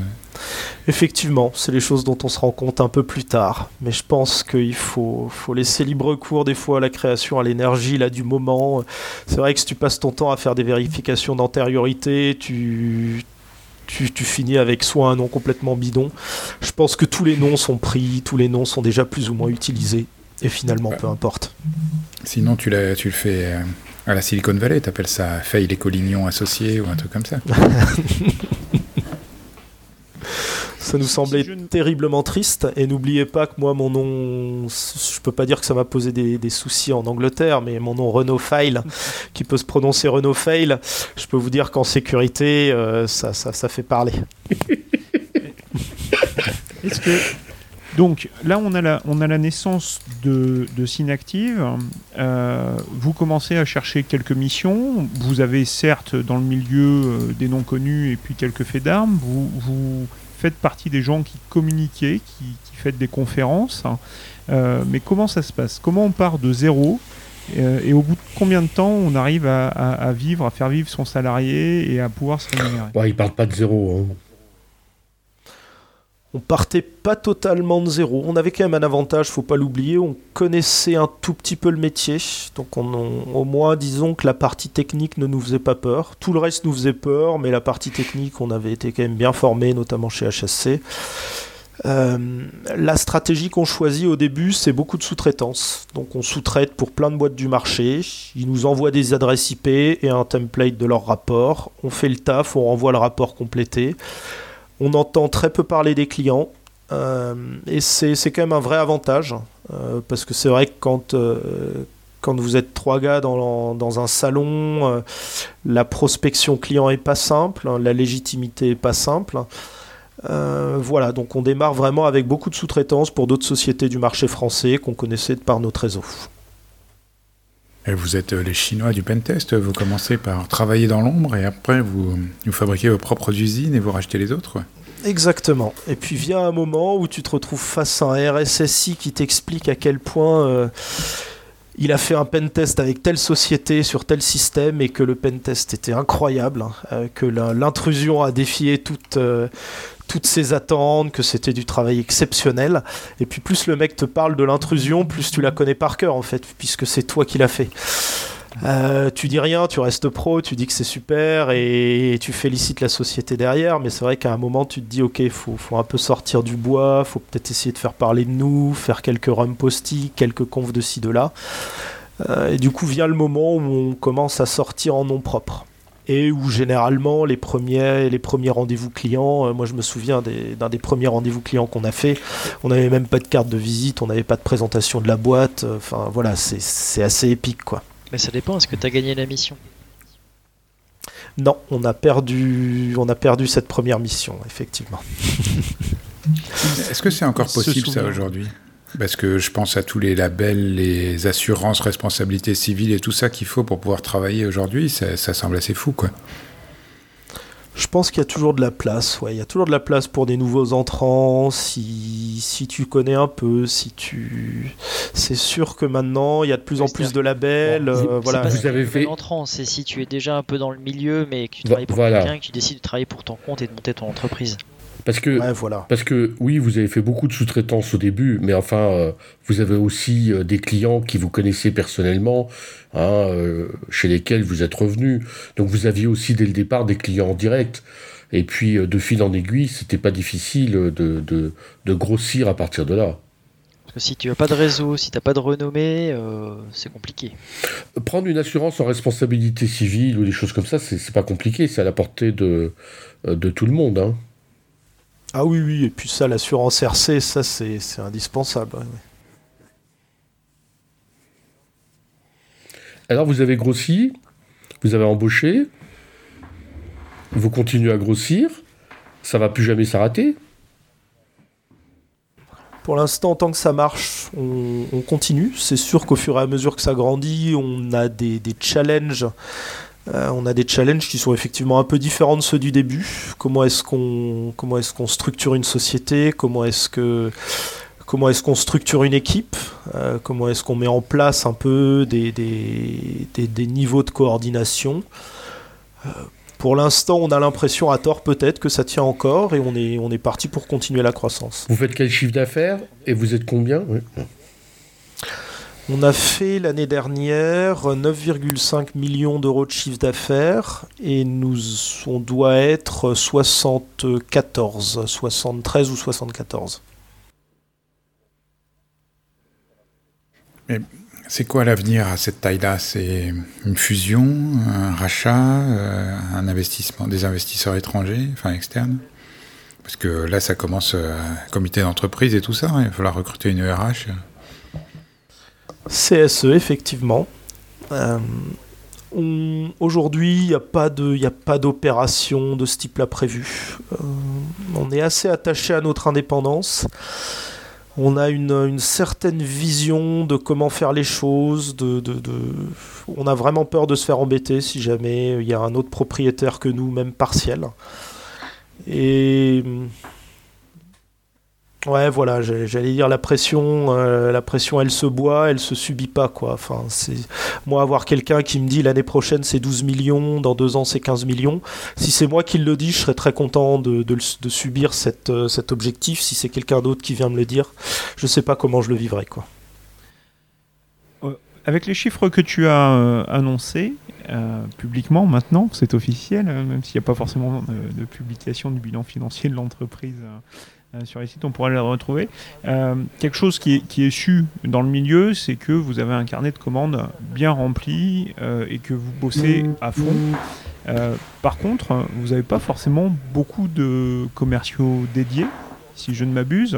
Effectivement, c'est les choses dont on se rend compte un peu plus tard. Mais je pense qu'il faut, laisser libre cours des fois à la création, à l'énergie là du moment. C'est vrai que si tu passes ton temps à faire des vérifications d'antériorité, tu, finis avec soit un nom complètement bidon. Je pense que tous les noms sont pris, tous les noms sont déjà plus ou moins utilisés. Et finalement, peu importe. Sinon, tu, tu le fais euh, à la Silicon Valley, tu appelles ça Faye les Collignons associés ou un truc comme ça. [LAUGHS] ça nous semblait terriblement triste. Et n'oubliez pas que moi, mon nom, je peux pas dire que ça m'a posé des, soucis en Angleterre, mais mon nom Renault File, [LAUGHS] qui peut se prononcer Renault Fail, je peux vous dire qu'en sécurité, euh, ça, ça, ça fait parler. Est-ce que donc là, on a la, naissance de, Synactive. Euh, vous commencez à chercher quelques missions. Vous avez certes dans le milieu euh, des noms connus et puis quelques faits d'armes. Vous, faites partie des gens qui communiquaient, qui, qui des conférences. Euh, mais comment ça se passe? Comment on part de zéro? Et au bout de combien de temps on arrive à, vivre, à faire vivre son salarié et à pouvoir se rémunérer? Ouais, Il part pas de zéro. Hein on partait pas totalement de zéro. On avait quand même un avantage, faut pas l'oublier. On connaissait un tout petit peu le métier, donc on, au moins disons que la partie technique ne nous faisait pas peur. Tout le reste nous faisait peur, mais la partie technique, on avait été quand même bien formé, notamment chez HSC. Euh, la stratégie qu'on choisit au début, c'est beaucoup de sous-traitance. Donc on sous-traite pour plein de boîtes du marché. Ils nous envoient des adresses IP et un template de leur rapport. On fait le taf, on renvoie le rapport complété. On entend très peu parler des clients. Euh, et c'est quand même un vrai avantage. Euh, parce que c'est vrai que quand, euh, vous êtes trois gars dans, un salon, la prospection client est pas simple, hein, la légitimité est pas simple. voilà, donc on démarre vraiment avec beaucoup de sous-traitance pour d'autres sociétés du marché français qu'on connaissait par notre réseau. Vous êtes les Chinois du pentest, vous commencez par travailler dans l'ombre et après vous, fabriquez vos propres usines et vous rachetez les autres Exactement. Et puis vient un moment où tu te retrouves face à un RSSI qui t'explique à quel point euh, il a fait un pentest avec telle société sur tel système et que le pentest était incroyable, hein, euh, que l'intrusion a défié toute, euh, toutes ses attentes, que c'était du travail exceptionnel. Et puis plus le mec te parle de l'intrusion, plus tu la connais par cœur en fait, puisque c'est toi qui l'as fait. Euh, tu dis rien, tu restes pro, tu dis que c'est super et tu félicites la société derrière, mais c'est vrai qu'à un moment tu te dis ok, faut, faut un peu sortir du bois, faut peut-être essayer de faire parler de nous, faire quelques rum posty, quelques confs de ci de là. Euh, et du coup vient le moment où on commence à sortir en nom propre et où généralement les premiers, les premiers rendez-vous clients, euh, moi je me souviens d'un des, premiers rendez-vous clients qu'on a fait, on n'avait même pas de carte de visite, on n'avait pas de présentation de la boîte, euh, enfin voilà, c'est assez épique quoi. Mais ça dépend, est-ce que tu as gagné la mission? Non, on a, perdu, on a perdu cette première mission, effectivement. [LAUGHS] est-ce que c'est encore possible ça aujourd'hui? Parce que je pense à tous les labels, les assurances, responsabilités civiles et tout ça qu'il faut pour pouvoir travailler aujourd'hui. Ça, ça semble assez fou, quoi. Je pense qu'il y a toujours de la place, ouais. Il y a toujours de la place pour des nouveaux entrants, si, si tu connais un peu, si tu... C'est sûr que maintenant, il y a de plus en plus de labels, euh, voilà. Pas vous avez fait... entrant, c'est si tu es déjà un peu dans le milieu, mais que tu travailles pour quelqu'un, que tu décides de travailler pour ton compte et de monter ton entreprise. Parce que, voilà. parce que oui, vous avez fait beaucoup de sous-traitance au début, mais enfin, euh, vous avez aussi euh, des clients qui vous connaissez personnellement, hein, euh, chez lesquels vous êtes revenu. Donc vous aviez aussi dès le départ des clients en direct. Et puis de fil en aiguille, c'était pas difficile de, de, de, grossir à partir de là. Parce que si tu n'as pas de réseau, si tu n'as pas de renommée, c'est compliqué. Prendre une assurance en responsabilité civile ou des choses comme ça, c'est pas compliqué, c'est à la portée de, de tout le monde. Hein. Ah oui, oui, et puis ça, l'assurance RC, ça c'est indispensable. Alors vous avez grossi, vous avez embauché, vous continuez à grossir, ça va plus jamais s'arrêter pour l'instant, tant que ça marche, on, continue. C'est sûr qu'au fur et à mesure que ça grandit, on a des, des challenges euh, on a des challenges qui sont effectivement un peu différents de ceux du début. Comment est-ce qu'on structure une société? Comment est-ce que comment est-ce qu'on structure une équipe? Euh, Comment est-ce qu'on met en place un peu des, niveaux de coordination? Euh, Pour l'instant, on a l'impression, à tort peut-être, que ça tient encore et on est, on est parti pour continuer la croissance. Vous faites quel chiffre d'affaires et vous êtes combien? On a fait l'année dernière 9,5 millions d'euros de chiffre d'affaires et nous, on doit être 74, 73 ou 74. Mais c'est quoi l'avenir à cette taille-là? C'est une fusion, un rachat, euh, un investissement, des investisseurs étrangers, enfin externes? Parce que là, ça commence, euh, comité d'entreprise et tout ça, hein, il va falloir recruter une ERH. CSE, effectivement. Euh, aujourd'hui, il n'y a pas d'opération de ce type-là prévue. Euh, on est assez attaché à notre indépendance. On a une, certaine vision de comment faire les choses. On a vraiment peur de se faire embêter si jamais il y a un autre propriétaire que nous, même partiel. Et Ouais, voilà, j'allais dire la pression, euh, la pression, elle se boit, elle se subit pas, quoi. Enfin, c'est moi avoir quelqu'un qui me dit l'année prochaine c'est 12 millions, dans deux ans c'est 15 millions. Si c'est moi qui le dis, je serais très content de, subir euh, cet objectif. Si c'est quelqu'un d'autre qui vient me le dire, je sais pas comment je le vivrai, quoi. Euh, avec les chiffres que tu as annoncés publiquement maintenant, c'est officiel, même s'il n'y a pas forcément de publication du bilan financier de l'entreprise euh, sur les sites, on pourrait les retrouver. Euh, quelque chose qui est, qui est, su dans le milieu, c'est que vous avez un carnet de commandes bien rempli euh, et que vous bossez à fond. par contre, vous n'avez pas forcément beaucoup de commerciaux dédiés, si je ne m'abuse.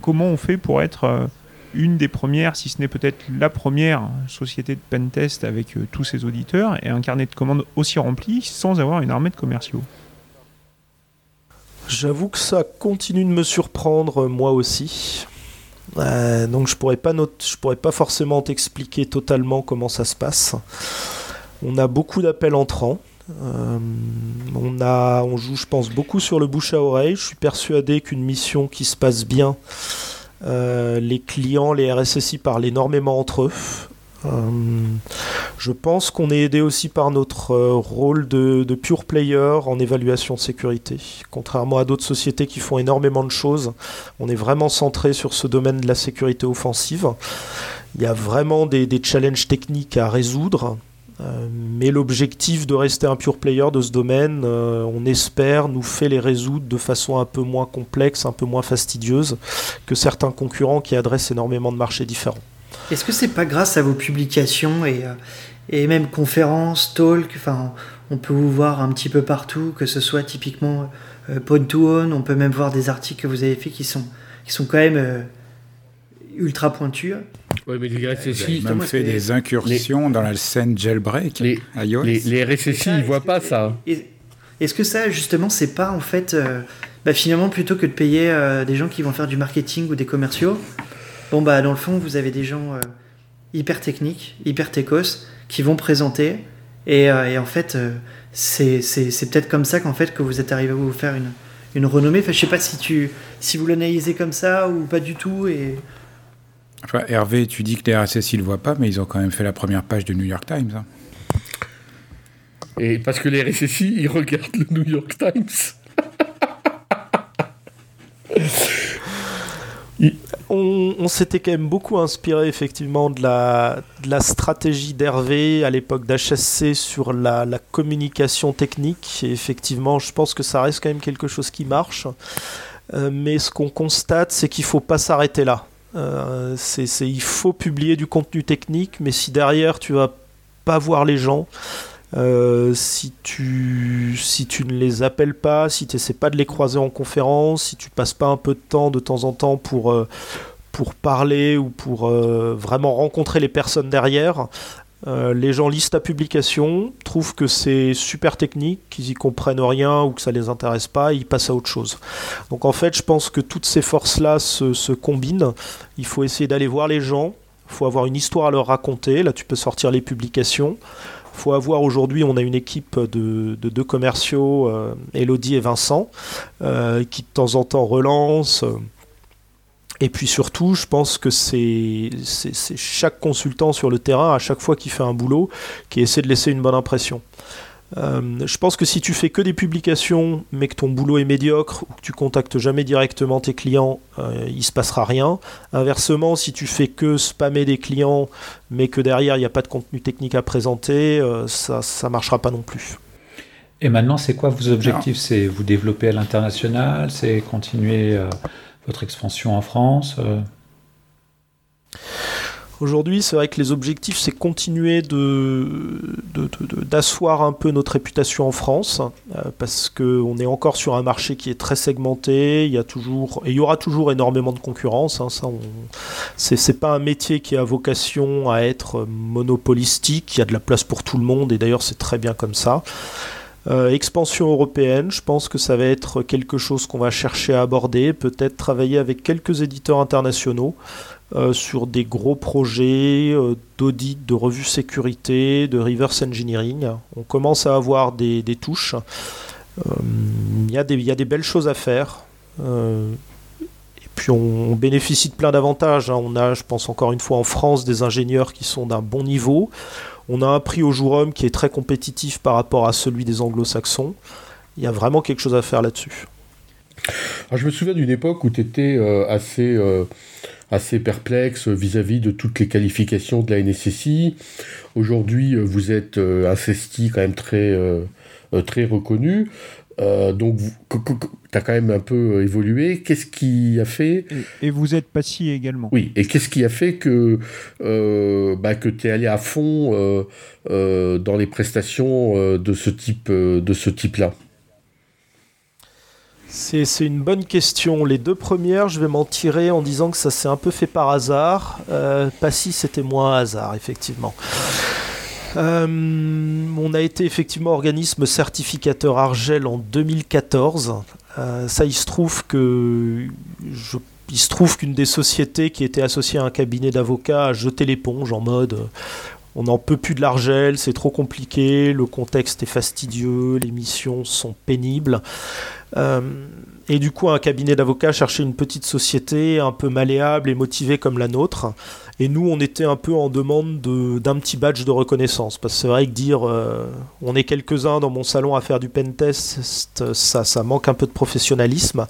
comment on fait pour être une des premières, si ce n'est peut-être la première société de pentest avec tous ses auditeurs et un carnet de commandes aussi rempli sans avoir une armée de commerciaux J'avoue que ça continue de me surprendre moi aussi. Euh, donc je pourrais pas je pourrais pas forcément t'expliquer totalement comment ça se passe. On a beaucoup d'appels entrants. Euh, on joue, je pense, beaucoup sur le bouche à oreille. Je suis persuadé qu'une mission qui se passe bien, euh, les clients, les RSSI parlent énormément entre eux. Euh, je pense qu'on est aidé aussi par notre euh, rôle de, pure player en évaluation de sécurité. Contrairement à d'autres sociétés qui font énormément de choses, on est vraiment centré sur ce domaine de la sécurité offensive. Il y a vraiment des, challenges techniques à résoudre. Euh, mais l'objectif de rester un pure player de ce domaine, on espère, nous fait les résoudre de façon un peu moins complexe, un peu moins fastidieuse que certains concurrents qui adressent énormément de marchés différents. Est-ce que c'est pas grâce à vos publications et, euh, et même conférences, talks, enfin, on peut vous voir un petit peu partout, que ce soit typiquement euh, Point to Own, on peut même voir des articles que vous avez fait qui sont, qui sont quand même euh, ultra pointus. Oui, mais les. Ils ont même fait des incursions dans la scène jailbreak les, Les, les RSSI, ils voient pas ça. Est-ce que ça, justement, c'est pas en fait bah, finalement, plutôt que de payer euh, des gens qui vont faire du marketing ou des commerciaux, bon, bah, dans le fond, vous avez des gens euh, hyper techniques, hyper techos, qui vont présenter. Et, et en fait, c'est peut-être comme ça qu'en fait que vous êtes arrivé à vous faire une, une renommée. Enfin, je sais pas si, tu, si vous l'analysez comme ça ou pas du tout. Et... Enfin, Hervé, tu dis que les RSSI ne le voient pas, mais ils ont quand même fait la première page du New York Times. Hein. Et parce que les RSSI, ils regardent le New York Times. [LAUGHS] on, s'était quand même beaucoup inspiré effectivement de la, de la stratégie d'Hervé à l'époque d'HSC sur la, communication technique. Et effectivement, je pense que ça reste quand même quelque chose qui marche. Euh, mais ce qu'on constate, c'est qu'il ne faut pas s'arrêter là. Euh, c'est, il faut publier du contenu technique, mais si derrière tu vas pas voir les gens, euh, si, tu, si tu ne les appelles pas, si tu n'essaies pas de les croiser en conférence, si tu passes pas un peu de temps de temps en temps pour, euh, pour parler ou pour vraiment rencontrer les personnes derrière, les gens lisent ta publication, trouvent que c'est super technique, qu'ils y comprennent rien ou que ça les intéresse pas, ils passent à autre chose. Donc en fait, je pense que toutes ces forces-là se, se combinent. Il faut essayer d'aller voir les gens, il faut avoir une histoire à leur raconter. Là, tu peux sortir les publications faut avoir aujourd'hui, on a une équipe de, deux commerciaux, euh, Elodie et Vincent, euh, qui de temps en temps relancent. Et puis surtout, je pense que c'est chaque consultant sur le terrain, à chaque fois qu'il fait un boulot, qui essaie de laisser une bonne impression. Euh, je pense que si tu fais que des publications, mais que ton boulot est médiocre, ou que tu contactes jamais directement tes clients, euh, il se passera rien. Inversement, si tu fais que spammer des clients, mais que derrière il n'y a pas de contenu technique à présenter, euh, ça ne marchera pas non plus. Et maintenant, c'est quoi vos objectifs? C'est vous développer à l'international? C'est continuer votre expansion en France Aujourd'hui, c'est vrai que les objectifs, c'est continuer de, d'asseoir un peu notre réputation en France, euh, parce qu'on est encore sur un marché qui est très segmenté, il y a toujours, et il y aura toujours énormément de concurrence. Hein, ça, c'est, pas un métier qui a vocation à être monopolistique, il y a de la place pour tout le monde, et d'ailleurs c'est très bien comme ça. Euh, expansion européenne, je pense que ça va être quelque chose qu'on va chercher à aborder, peut-être travailler avec quelques éditeurs internationaux. Euh, sur des gros projets euh, d'audit, de revue sécurité, de reverse engineering. On commence à avoir des, touches. Il y, a des belles choses à faire. et puis on, bénéficie de plein d'avantages. Hein. On a, je pense encore une fois en France, des ingénieurs qui sont d'un bon niveau. On a un prix au jour homme qui est très compétitif par rapport à celui des anglo-saxons. Il y a vraiment quelque chose à faire là-dessus. je me souviens d'une époque où tu étais assez assez perplexe vis-à-vis de toutes les qualifications de la NSSI. Aujourd'hui, euh, vous êtes euh, un CESTI quand même euh, très reconnu. Donc, tu as quand même un peu évolué. Qu'est-ce qui a fait. Et, vous êtes passé également. Oui, et qu'est-ce qui a fait que, bah, que tu es allé à fond dans les prestations de ce type-là? C'est une bonne question. Les deux premières, je vais m'en tirer en disant que ça s'est un peu fait par hasard. Euh, si c'était moins hasard, effectivement. Euh, on a été effectivement organisme certificateur Argel en 2014. Euh, ça, il se trouve que il se trouve qu'une des sociétés qui était associée à un cabinet d'avocats a jeté l'éponge en mode on n'en peut plus de l'Argel, c'est trop compliqué, le contexte est fastidieux, les missions sont pénibles. Euh, et du coup, un cabinet d'avocats cherchait une petite société un peu malléable et motivée comme la nôtre. Et nous, on était un peu en demande d'un petit badge de reconnaissance. Parce que c'est vrai que dire euh, on est quelques-uns dans mon salon à faire du pentest, ça, ça manque un peu de professionnalisme.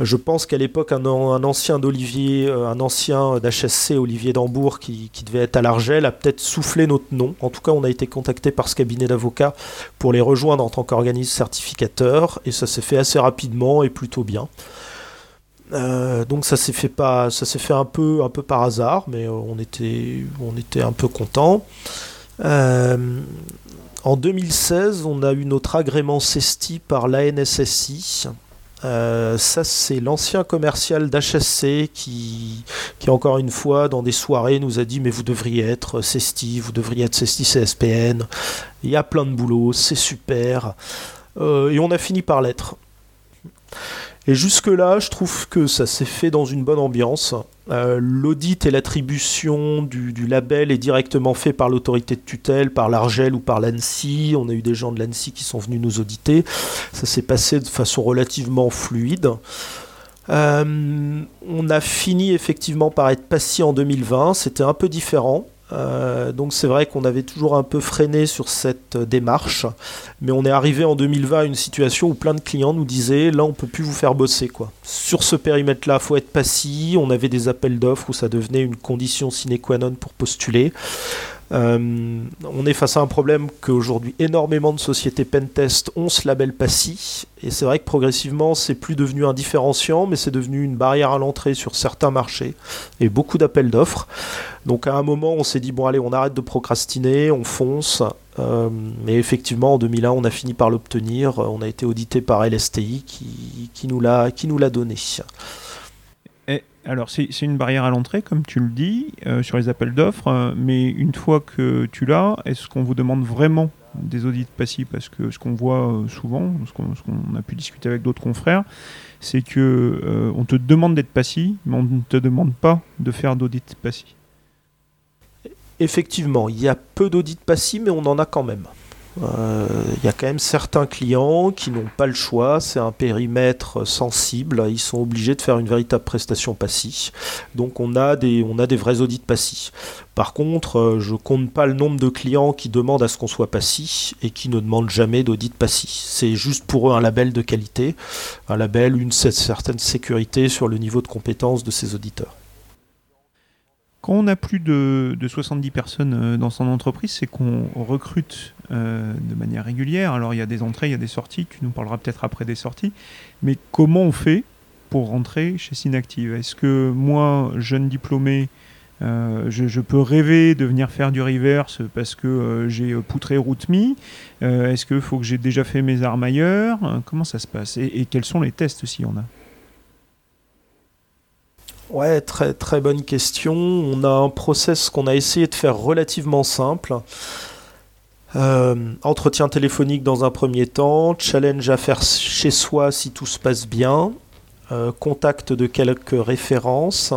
Je pense qu'à l'époque, un, ancien d'Olivier, euh, un ancien d'HSC, Olivier Dambourg, qui, devait être à l'Argel, a peut-être soufflé notre nom. En tout cas, on a été contacté par ce cabinet d'avocats pour les rejoindre en tant qu'organisme certificateur, et ça s'est fait assez rapidement et plutôt bien. Euh, donc ça s'est fait pas, ça s'est fait un peu, un peu par hasard, mais euh, on était, on était un peu content. en 2016, on a eu notre agrément CESTI par l'ANSSI, euh, ça, c'est l'ancien commercial d'HSC qui, qui, encore une fois, dans des soirées, nous a dit Mais vous devriez être CESTI, vous devriez être CESTI CSPN. Il y a plein de boulot, c'est super. Euh, et on a fini par l'être. Et jusque-là, je trouve que ça s'est fait dans une bonne ambiance. Euh, l'audit et l'attribution du, label est directement fait par l'autorité de tutelle, par l'Argel ou par l'ANSI. On a eu des gens de l'ANSI qui sont venus nous auditer. Ça s'est passé de façon relativement fluide. Euh, on a fini effectivement par être passé en 2020. C'était un peu différent. Euh, donc c'est vrai qu'on avait toujours un peu freiné sur cette démarche, mais on est arrivé en 2020 à une situation où plein de clients nous disaient là on peut plus vous faire bosser quoi. Sur ce périmètre-là, faut être passif. On avait des appels d'offres où ça devenait une condition sine qua non pour postuler. Euh, on est face à un problème qu'aujourd'hui énormément de sociétés pentest ont ce label PASSI, et c'est vrai que progressivement c'est plus devenu un différenciant, mais c'est devenu une barrière à l'entrée sur certains marchés, et beaucoup d'appels d'offres. Donc à un moment on s'est dit bon allez on arrête de procrastiner, on fonce, euh, mais effectivement en 2001 on a fini par l'obtenir, on a été audité par LSTI qui, qui nous l'a donné alors c'est une barrière à l'entrée, comme tu le dis, euh, sur les appels d'offres, euh, mais une fois que tu l'as, est-ce qu'on vous demande vraiment des audits passifs? Parce que ce qu'on voit euh, souvent, ce qu'on a pu discuter avec d'autres confrères, c'est que on te demande d'être passif, mais on ne te demande pas de faire d'audits passifs. Effectivement, il y a peu d'audits passifs, mais on en a quand même. Il euh, y a quand même certains clients qui n'ont pas le choix, c'est un périmètre sensible, ils sont obligés de faire une véritable prestation passive. Donc on a des, vrais audits passifs. Par contre, euh, je compte pas le nombre de clients qui demandent à ce qu'on soit passif et qui ne demandent jamais d'audit passif. C'est juste pour eux un label de qualité, un label, une certaine sécurité sur le niveau de compétence de ces auditeurs. Quand on a plus de, 70 personnes euh, dans son entreprise, c'est qu'on recrute euh, de manière régulière. Alors il y a des entrées, il y a des sorties, tu nous parleras peut-être après des sorties. Mais comment on fait pour rentrer chez Synactive? Est-ce que moi, jeune diplômé, euh, je, peux rêver de venir faire du reverse parce que j'ai poutré RootMe? Est-ce qu'il faut que j'ai déjà fait mes armes ailleurs? Comment ça se passe? Et, et, quels sont les tests si on a Ouais, très, très bonne question. On a un process qu'on a essayé de faire relativement simple. Euh, entretien téléphonique dans un premier temps, challenge à faire chez soi si tout se passe bien, euh, contact de quelques références,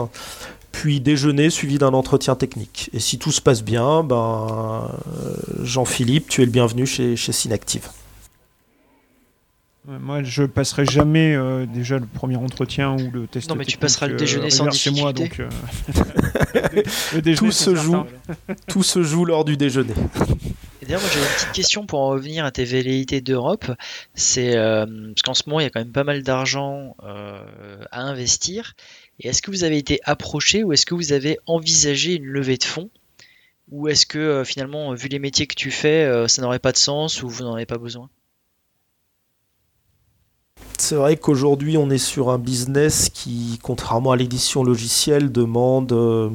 puis déjeuner suivi d'un entretien technique. Et si tout se passe bien, ben, euh, Jean-Philippe, tu es le bienvenu chez, chez Synactive. Moi, je passerai jamais euh, déjà le premier entretien ou le test. Non, mais tu passeras le euh, déjeuner sans difficulté. Moi, donc, euh, [LAUGHS] le tout se joue, tout se joue lors du déjeuner. D'ailleurs, moi j'ai une petite question pour en revenir à tes velléités d'Europe. C'est parce qu'en ce moment il y a quand même pas mal d'argent à investir. Et est-ce que vous avez été approché ou est-ce que vous avez envisagé une levée de fonds? Ou est-ce que finalement, vu les métiers que tu fais, ça n'aurait pas de sens ou vous n'en avez pas besoin? C'est vrai qu'aujourd'hui, on est sur un business qui, contrairement à l'édition logicielle, demande, euh,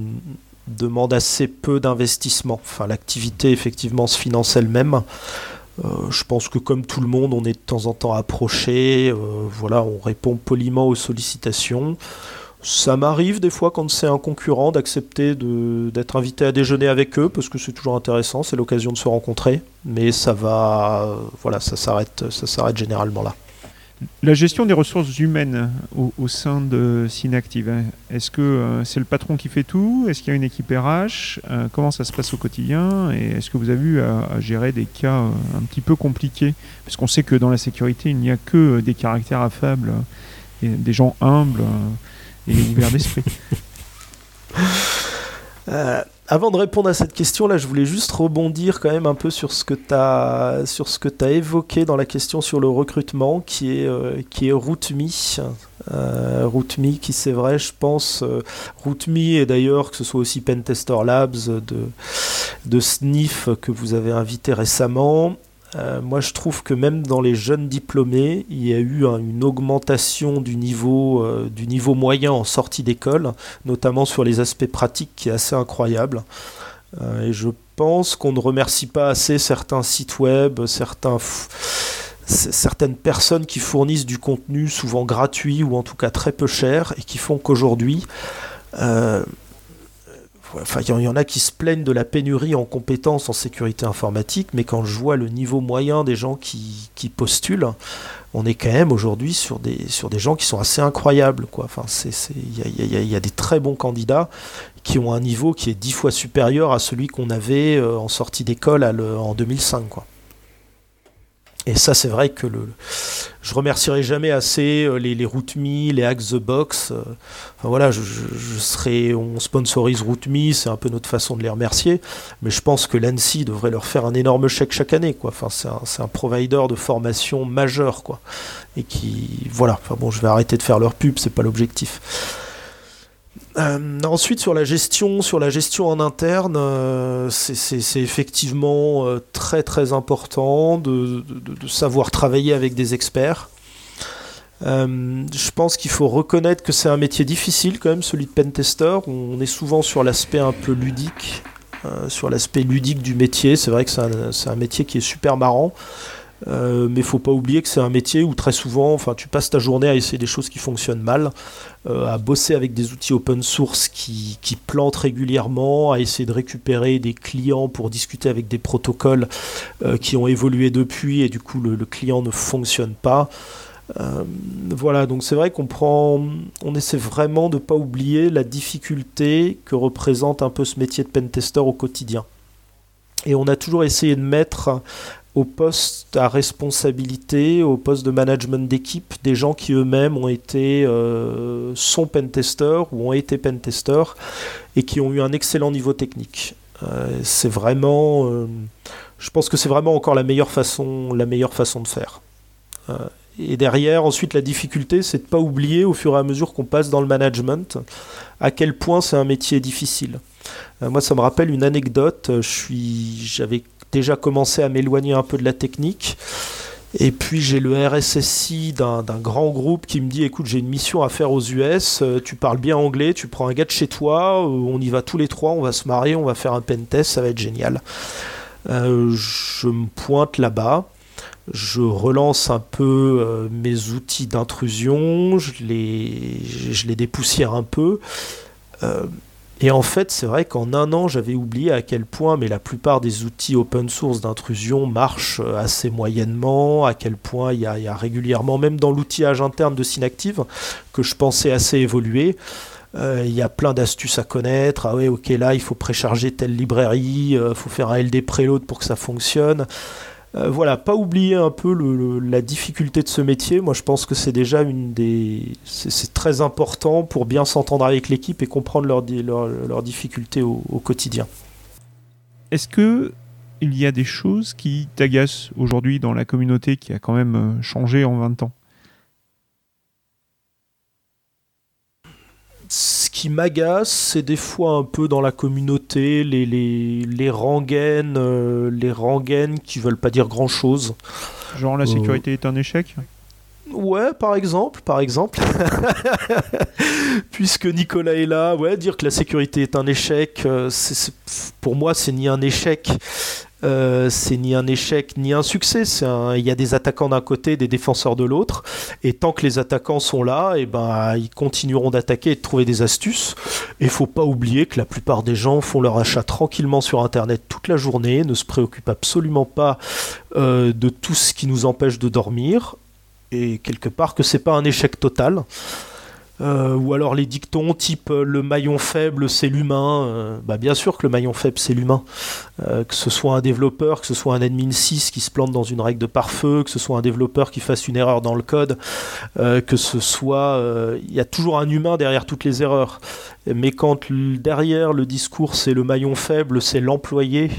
assez peu d'investissement. Enfin, l'activité, effectivement, se finance elle-même. Euh, je pense que comme tout le monde, on est de temps en temps approché. Euh, voilà, on répond poliment aux sollicitations. Ça m'arrive des fois quand c'est un concurrent d'accepter d'être invité à déjeuner avec eux parce que c'est toujours intéressant, c'est l'occasion de se rencontrer. Mais ça va, voilà, ça s'arrête, ça s'arrête généralement là. La gestion des ressources humaines au, sein de Synactive, hein. est-ce que euh, c'est le patron qui fait tout? Est-ce qu'il y a une équipe RH euh, Comment ça se passe au quotidien? Et est-ce que vous avez eu à, gérer des cas euh, un petit peu compliqués? Parce qu'on sait que dans la sécurité, il n'y a que des caractères affables, des gens humbles et ouverts d'esprit. [LAUGHS] Avant de répondre à cette question là, je voulais juste rebondir quand même un peu sur ce que tu as sur ce que évoqué dans la question sur le recrutement qui est euh, qui est RootMe. Euh, RootMe qui c'est vrai, je pense euh, RootMe et d'ailleurs que ce soit aussi Pentester Labs de de que vous avez invité récemment euh, moi, je trouve que même dans les jeunes diplômés, il y a eu une augmentation du niveau, euh, du niveau moyen en sortie d'école, notamment sur les aspects pratiques, qui est assez incroyable. Euh, et je pense qu'on ne remercie pas assez certains sites web, certains certaines personnes qui fournissent du contenu souvent gratuit ou en tout cas très peu cher et qui font qu'aujourd'hui enfin, il y en a qui se plaignent de la pénurie en compétences en sécurité informatique, mais quand je vois le niveau moyen des gens qui, qui postulent, on est quand même aujourd'hui sur des, sur des gens qui sont assez incroyables. Il y, y, a des très bons candidats qui ont un niveau qui est dix fois supérieur à celui qu'on avait en sortie d'école en 2005. Quoi. Et ça, c'est vrai que le, je remercierai jamais assez euh, les, les RootMe, les Hacks the Box. Euh, enfin voilà, je, je, serai, on sponsorise RootMe, c'est un peu notre façon de les remercier. Mais je pense que l'ANSI devrait leur faire un énorme chèque chaque année, quoi. Enfin, c'est un, un, provider de formation majeur, quoi. Et qui, voilà. Enfin bon, je vais arrêter de faire leur pub, c'est pas l'objectif. Euh, ensuite, sur la gestion, sur la gestion en interne, euh, c'est effectivement euh, très très important de, savoir travailler avec des experts. Je pense qu'il faut reconnaître que c'est un métier difficile quand même, celui de pentester. On est souvent sur l'aspect un peu ludique, sur l'aspect ludique du métier. C'est vrai que c'est un, métier qui est super marrant. Euh, mais faut pas oublier que c'est un métier où très souvent, enfin, tu passes ta journée à essayer des choses qui fonctionnent mal, euh, à bosser avec des outils open source qui, qui, plantent régulièrement, à essayer de récupérer des clients pour discuter avec des protocoles euh, qui ont évolué depuis et du coup le, le client ne fonctionne pas. Euh, voilà, donc c'est vrai qu'on prend, on essaie vraiment de pas oublier la difficulté que représente un peu ce métier de pentester au quotidien. Et on a toujours essayé de mettre au poste à responsabilité, au poste de management d'équipe, des gens qui eux-mêmes ont été, euh, sont pentesters ou ont été pentesters et qui ont eu un excellent niveau technique. Euh, c'est vraiment, euh, je pense que c'est vraiment encore la meilleure façon, la meilleure façon de faire. Euh, et derrière, ensuite, la difficulté, c'est de pas oublier au fur et à mesure qu'on passe dans le management à quel point c'est un métier difficile. Moi, ça me rappelle une anecdote. Je suis, j'avais déjà commencé à m'éloigner un peu de la technique. Et puis j'ai le RSSI d'un grand groupe qui me dit écoute j'ai une mission à faire aux US, euh, tu parles bien anglais, tu prends un gars de chez toi, euh, on y va tous les trois, on va se marier, on va faire un pen test, ça va être génial. Euh, je me pointe là-bas, je relance un peu mes outils d'intrusion, je les, je les dépoussière un peu. Et en fait, c'est vrai qu'en un an, j'avais oublié à quel point, mais la plupart des outils open source d'intrusion marchent euh, assez moyennement, à quel point il y, a, régulièrement, même dans l'outillage interne de Synactive, que je pensais assez évoluer, euh, il y a plein d'astuces à connaître. Ah ouais, ok, là, il faut précharger telle librairie, il euh, faut faire un LD preload pour que ça fonctionne. Euh, voilà, pas oublier un peu la difficulté de ce métier. Moi, je pense que c'est déjà une des, c'est très important pour bien s'entendre avec l'équipe et comprendre leurs difficultés au, quotidien. Est-ce que il y a des choses qui t'agacent aujourd'hui dans la communauté qui a quand même euh, changé en 20 ans ce qui m'agace, c'est des fois un peu dans la communauté, les, les, les rengaines, euh, les rengaines qui veulent pas dire grand chose. Genre la euh, sécurité est un échec Ouais, par exemple, par exemple. [LAUGHS] Puisque Nicolas est là, ouais, dire que la sécurité est un échec, euh, pour moi, c'est ni un échec, euh, c'est ni un échec ni un succès. Il y a des attaquants d'un côté, des défenseurs de l'autre. Et tant que les attaquants sont là, eh ben, ils continueront d'attaquer et de trouver des astuces. Et faut pas oublier que la plupart des gens font leur achat tranquillement sur Internet toute la journée, ne se préoccupent absolument pas euh, de tout ce qui nous empêche de dormir. Et quelque part que c'est pas un échec total. Euh, ou alors les dictons type euh, le maillon faible c'est l'humain. Euh, bah bien sûr que le maillon faible c'est l'humain. que ce soit un développeur, que ce soit un admin 6 qui se plante dans une règle de pare-feu, que ce soit un développeur qui fasse une erreur dans le code, que ce soit... Il y a toujours un humain derrière toutes les erreurs. Mais quand derrière le discours c'est le maillon faible, c'est l'employé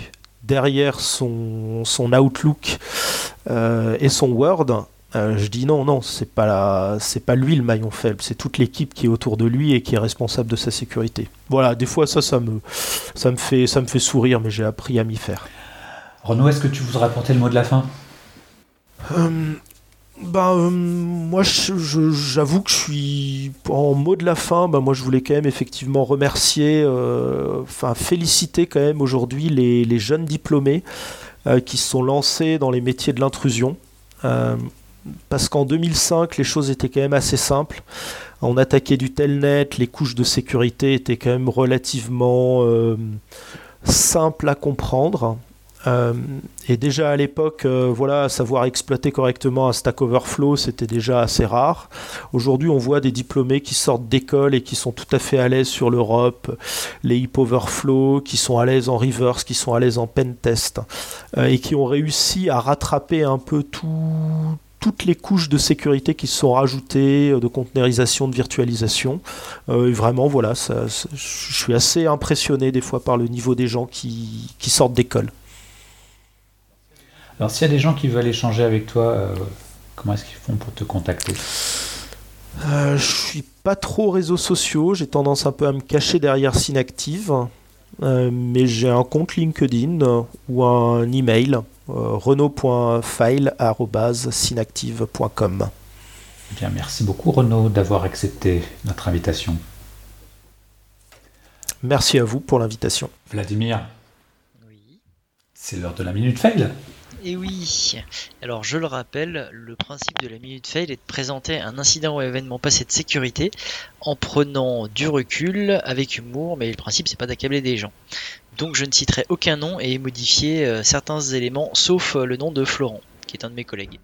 derrière son, son Outlook et son Word, euh, je dis non, non, c'est pas c'est pas lui le maillon faible, c'est toute l'équipe qui est autour de lui et qui est responsable de sa sécurité. Voilà, des fois ça, ça me, ça me fait, ça me fait sourire, mais j'ai appris à m'y faire. Renaud, est-ce que tu voudrais apporter le mot de la fin? Euh, bah, euh, moi, j'avoue que je suis en mot de la fin. Bah, moi, je voulais quand même effectivement remercier, enfin féliciter quand même aujourd'hui les, les, jeunes diplômés qui se sont lancés dans les métiers de l'intrusion parce qu'en 2005, les choses étaient quand même assez simples. On attaquait du telnet, les couches de sécurité étaient quand même relativement euh, simples à comprendre. Euh, et déjà à l'époque, euh, voilà, savoir exploiter correctement un Stack Overflow, c'était déjà assez rare. Aujourd'hui, on voit des diplômés qui sortent d'école et qui sont tout à fait à l'aise sur l'Europe, les Hip Overflow, qui sont à l'aise en reverse, qui sont à l'aise en pen test, et qui ont réussi à rattraper un peu tout, toutes les couches de sécurité qui se sont rajoutées, euh, de conteneurisation, de virtualisation. Euh, et vraiment, voilà, je suis assez impressionné des fois par le niveau des gens qui, sortent d'école. Alors, s'il y a des gens qui veulent échanger avec toi, euh, comment est-ce qu'ils font pour te contacter? Je suis pas trop réseaux sociaux, j'ai tendance un peu à me cacher derrière Synactive. mais j'ai un compte LinkedIn ou un email euh, renault.file.synactive.com. Bien, merci beaucoup Renaud d'avoir accepté notre invitation. Merci à vous pour l'invitation. Vladimir, oui. c'est l'heure de la minute fail. Et oui, alors je le rappelle, le principe de la minute fail est de présenter un incident ou événement passé de sécurité en prenant du recul avec humour, mais le principe c'est pas d'accabler des gens. Donc je ne citerai aucun nom et modifier euh, certains éléments sauf euh, le nom de Florent, qui est un de mes collègues.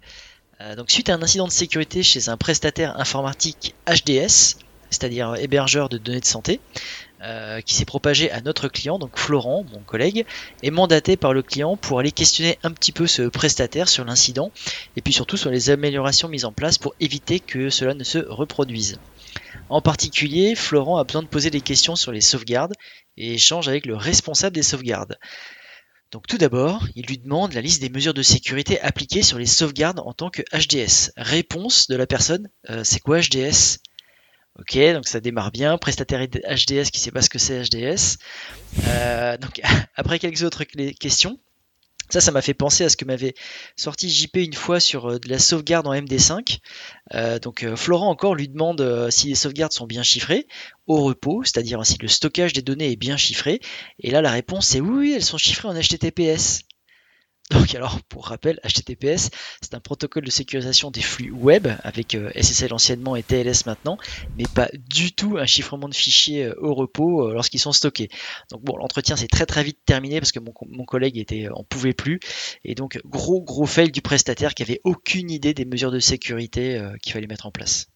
Euh, donc suite à un incident de sécurité chez un prestataire informatique HDS, c'est-à-dire hébergeur de données de santé, qui s'est propagé à notre client, donc Florent, mon collègue, est mandaté par le client pour aller questionner un petit peu ce prestataire sur l'incident et puis surtout sur les améliorations mises en place pour éviter que cela ne se reproduise. En particulier, Florent a besoin de poser des questions sur les sauvegardes et échange avec le responsable des sauvegardes. Donc tout d'abord, il lui demande la liste des mesures de sécurité appliquées sur les sauvegardes en tant que HDS. Réponse de la personne, euh, c'est quoi HDS Ok, donc ça démarre bien. Prestataire HDS qui sait pas ce que c'est HDS. Euh, donc [LAUGHS] après quelques autres questions, ça, ça m'a fait penser à ce que m'avait sorti JP une fois sur euh, de la sauvegarde en MD5. Euh, donc Florent encore lui demande si les sauvegardes sont bien chiffrées au repos, c'est-à-dire si le stockage des données est bien chiffré. Et là, la réponse c'est oui, oui, elles sont chiffrées en HTTPS. Donc alors, pour rappel, HTTPS, c'est un protocole de sécurisation des flux web, avec euh, SSL anciennement et TLS maintenant, mais pas du tout un chiffrement de fichiers euh, au repos euh, lorsqu'ils sont stockés. Donc bon, l'entretien s'est très très vite terminé parce que mon, collègue était en pouvait plus, et donc gros gros fail du prestataire qui avait aucune idée des mesures de sécurité qu'il fallait mettre en place.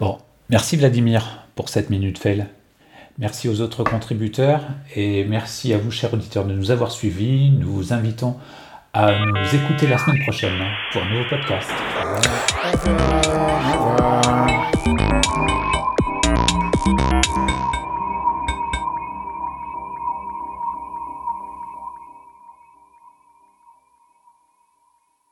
Bon, merci Vladimir pour cette minute fail. Merci aux autres contributeurs et merci à vous, chers auditeurs, de nous avoir suivis. Nous vous invitons à nous écouter la semaine prochaine pour un nouveau podcast.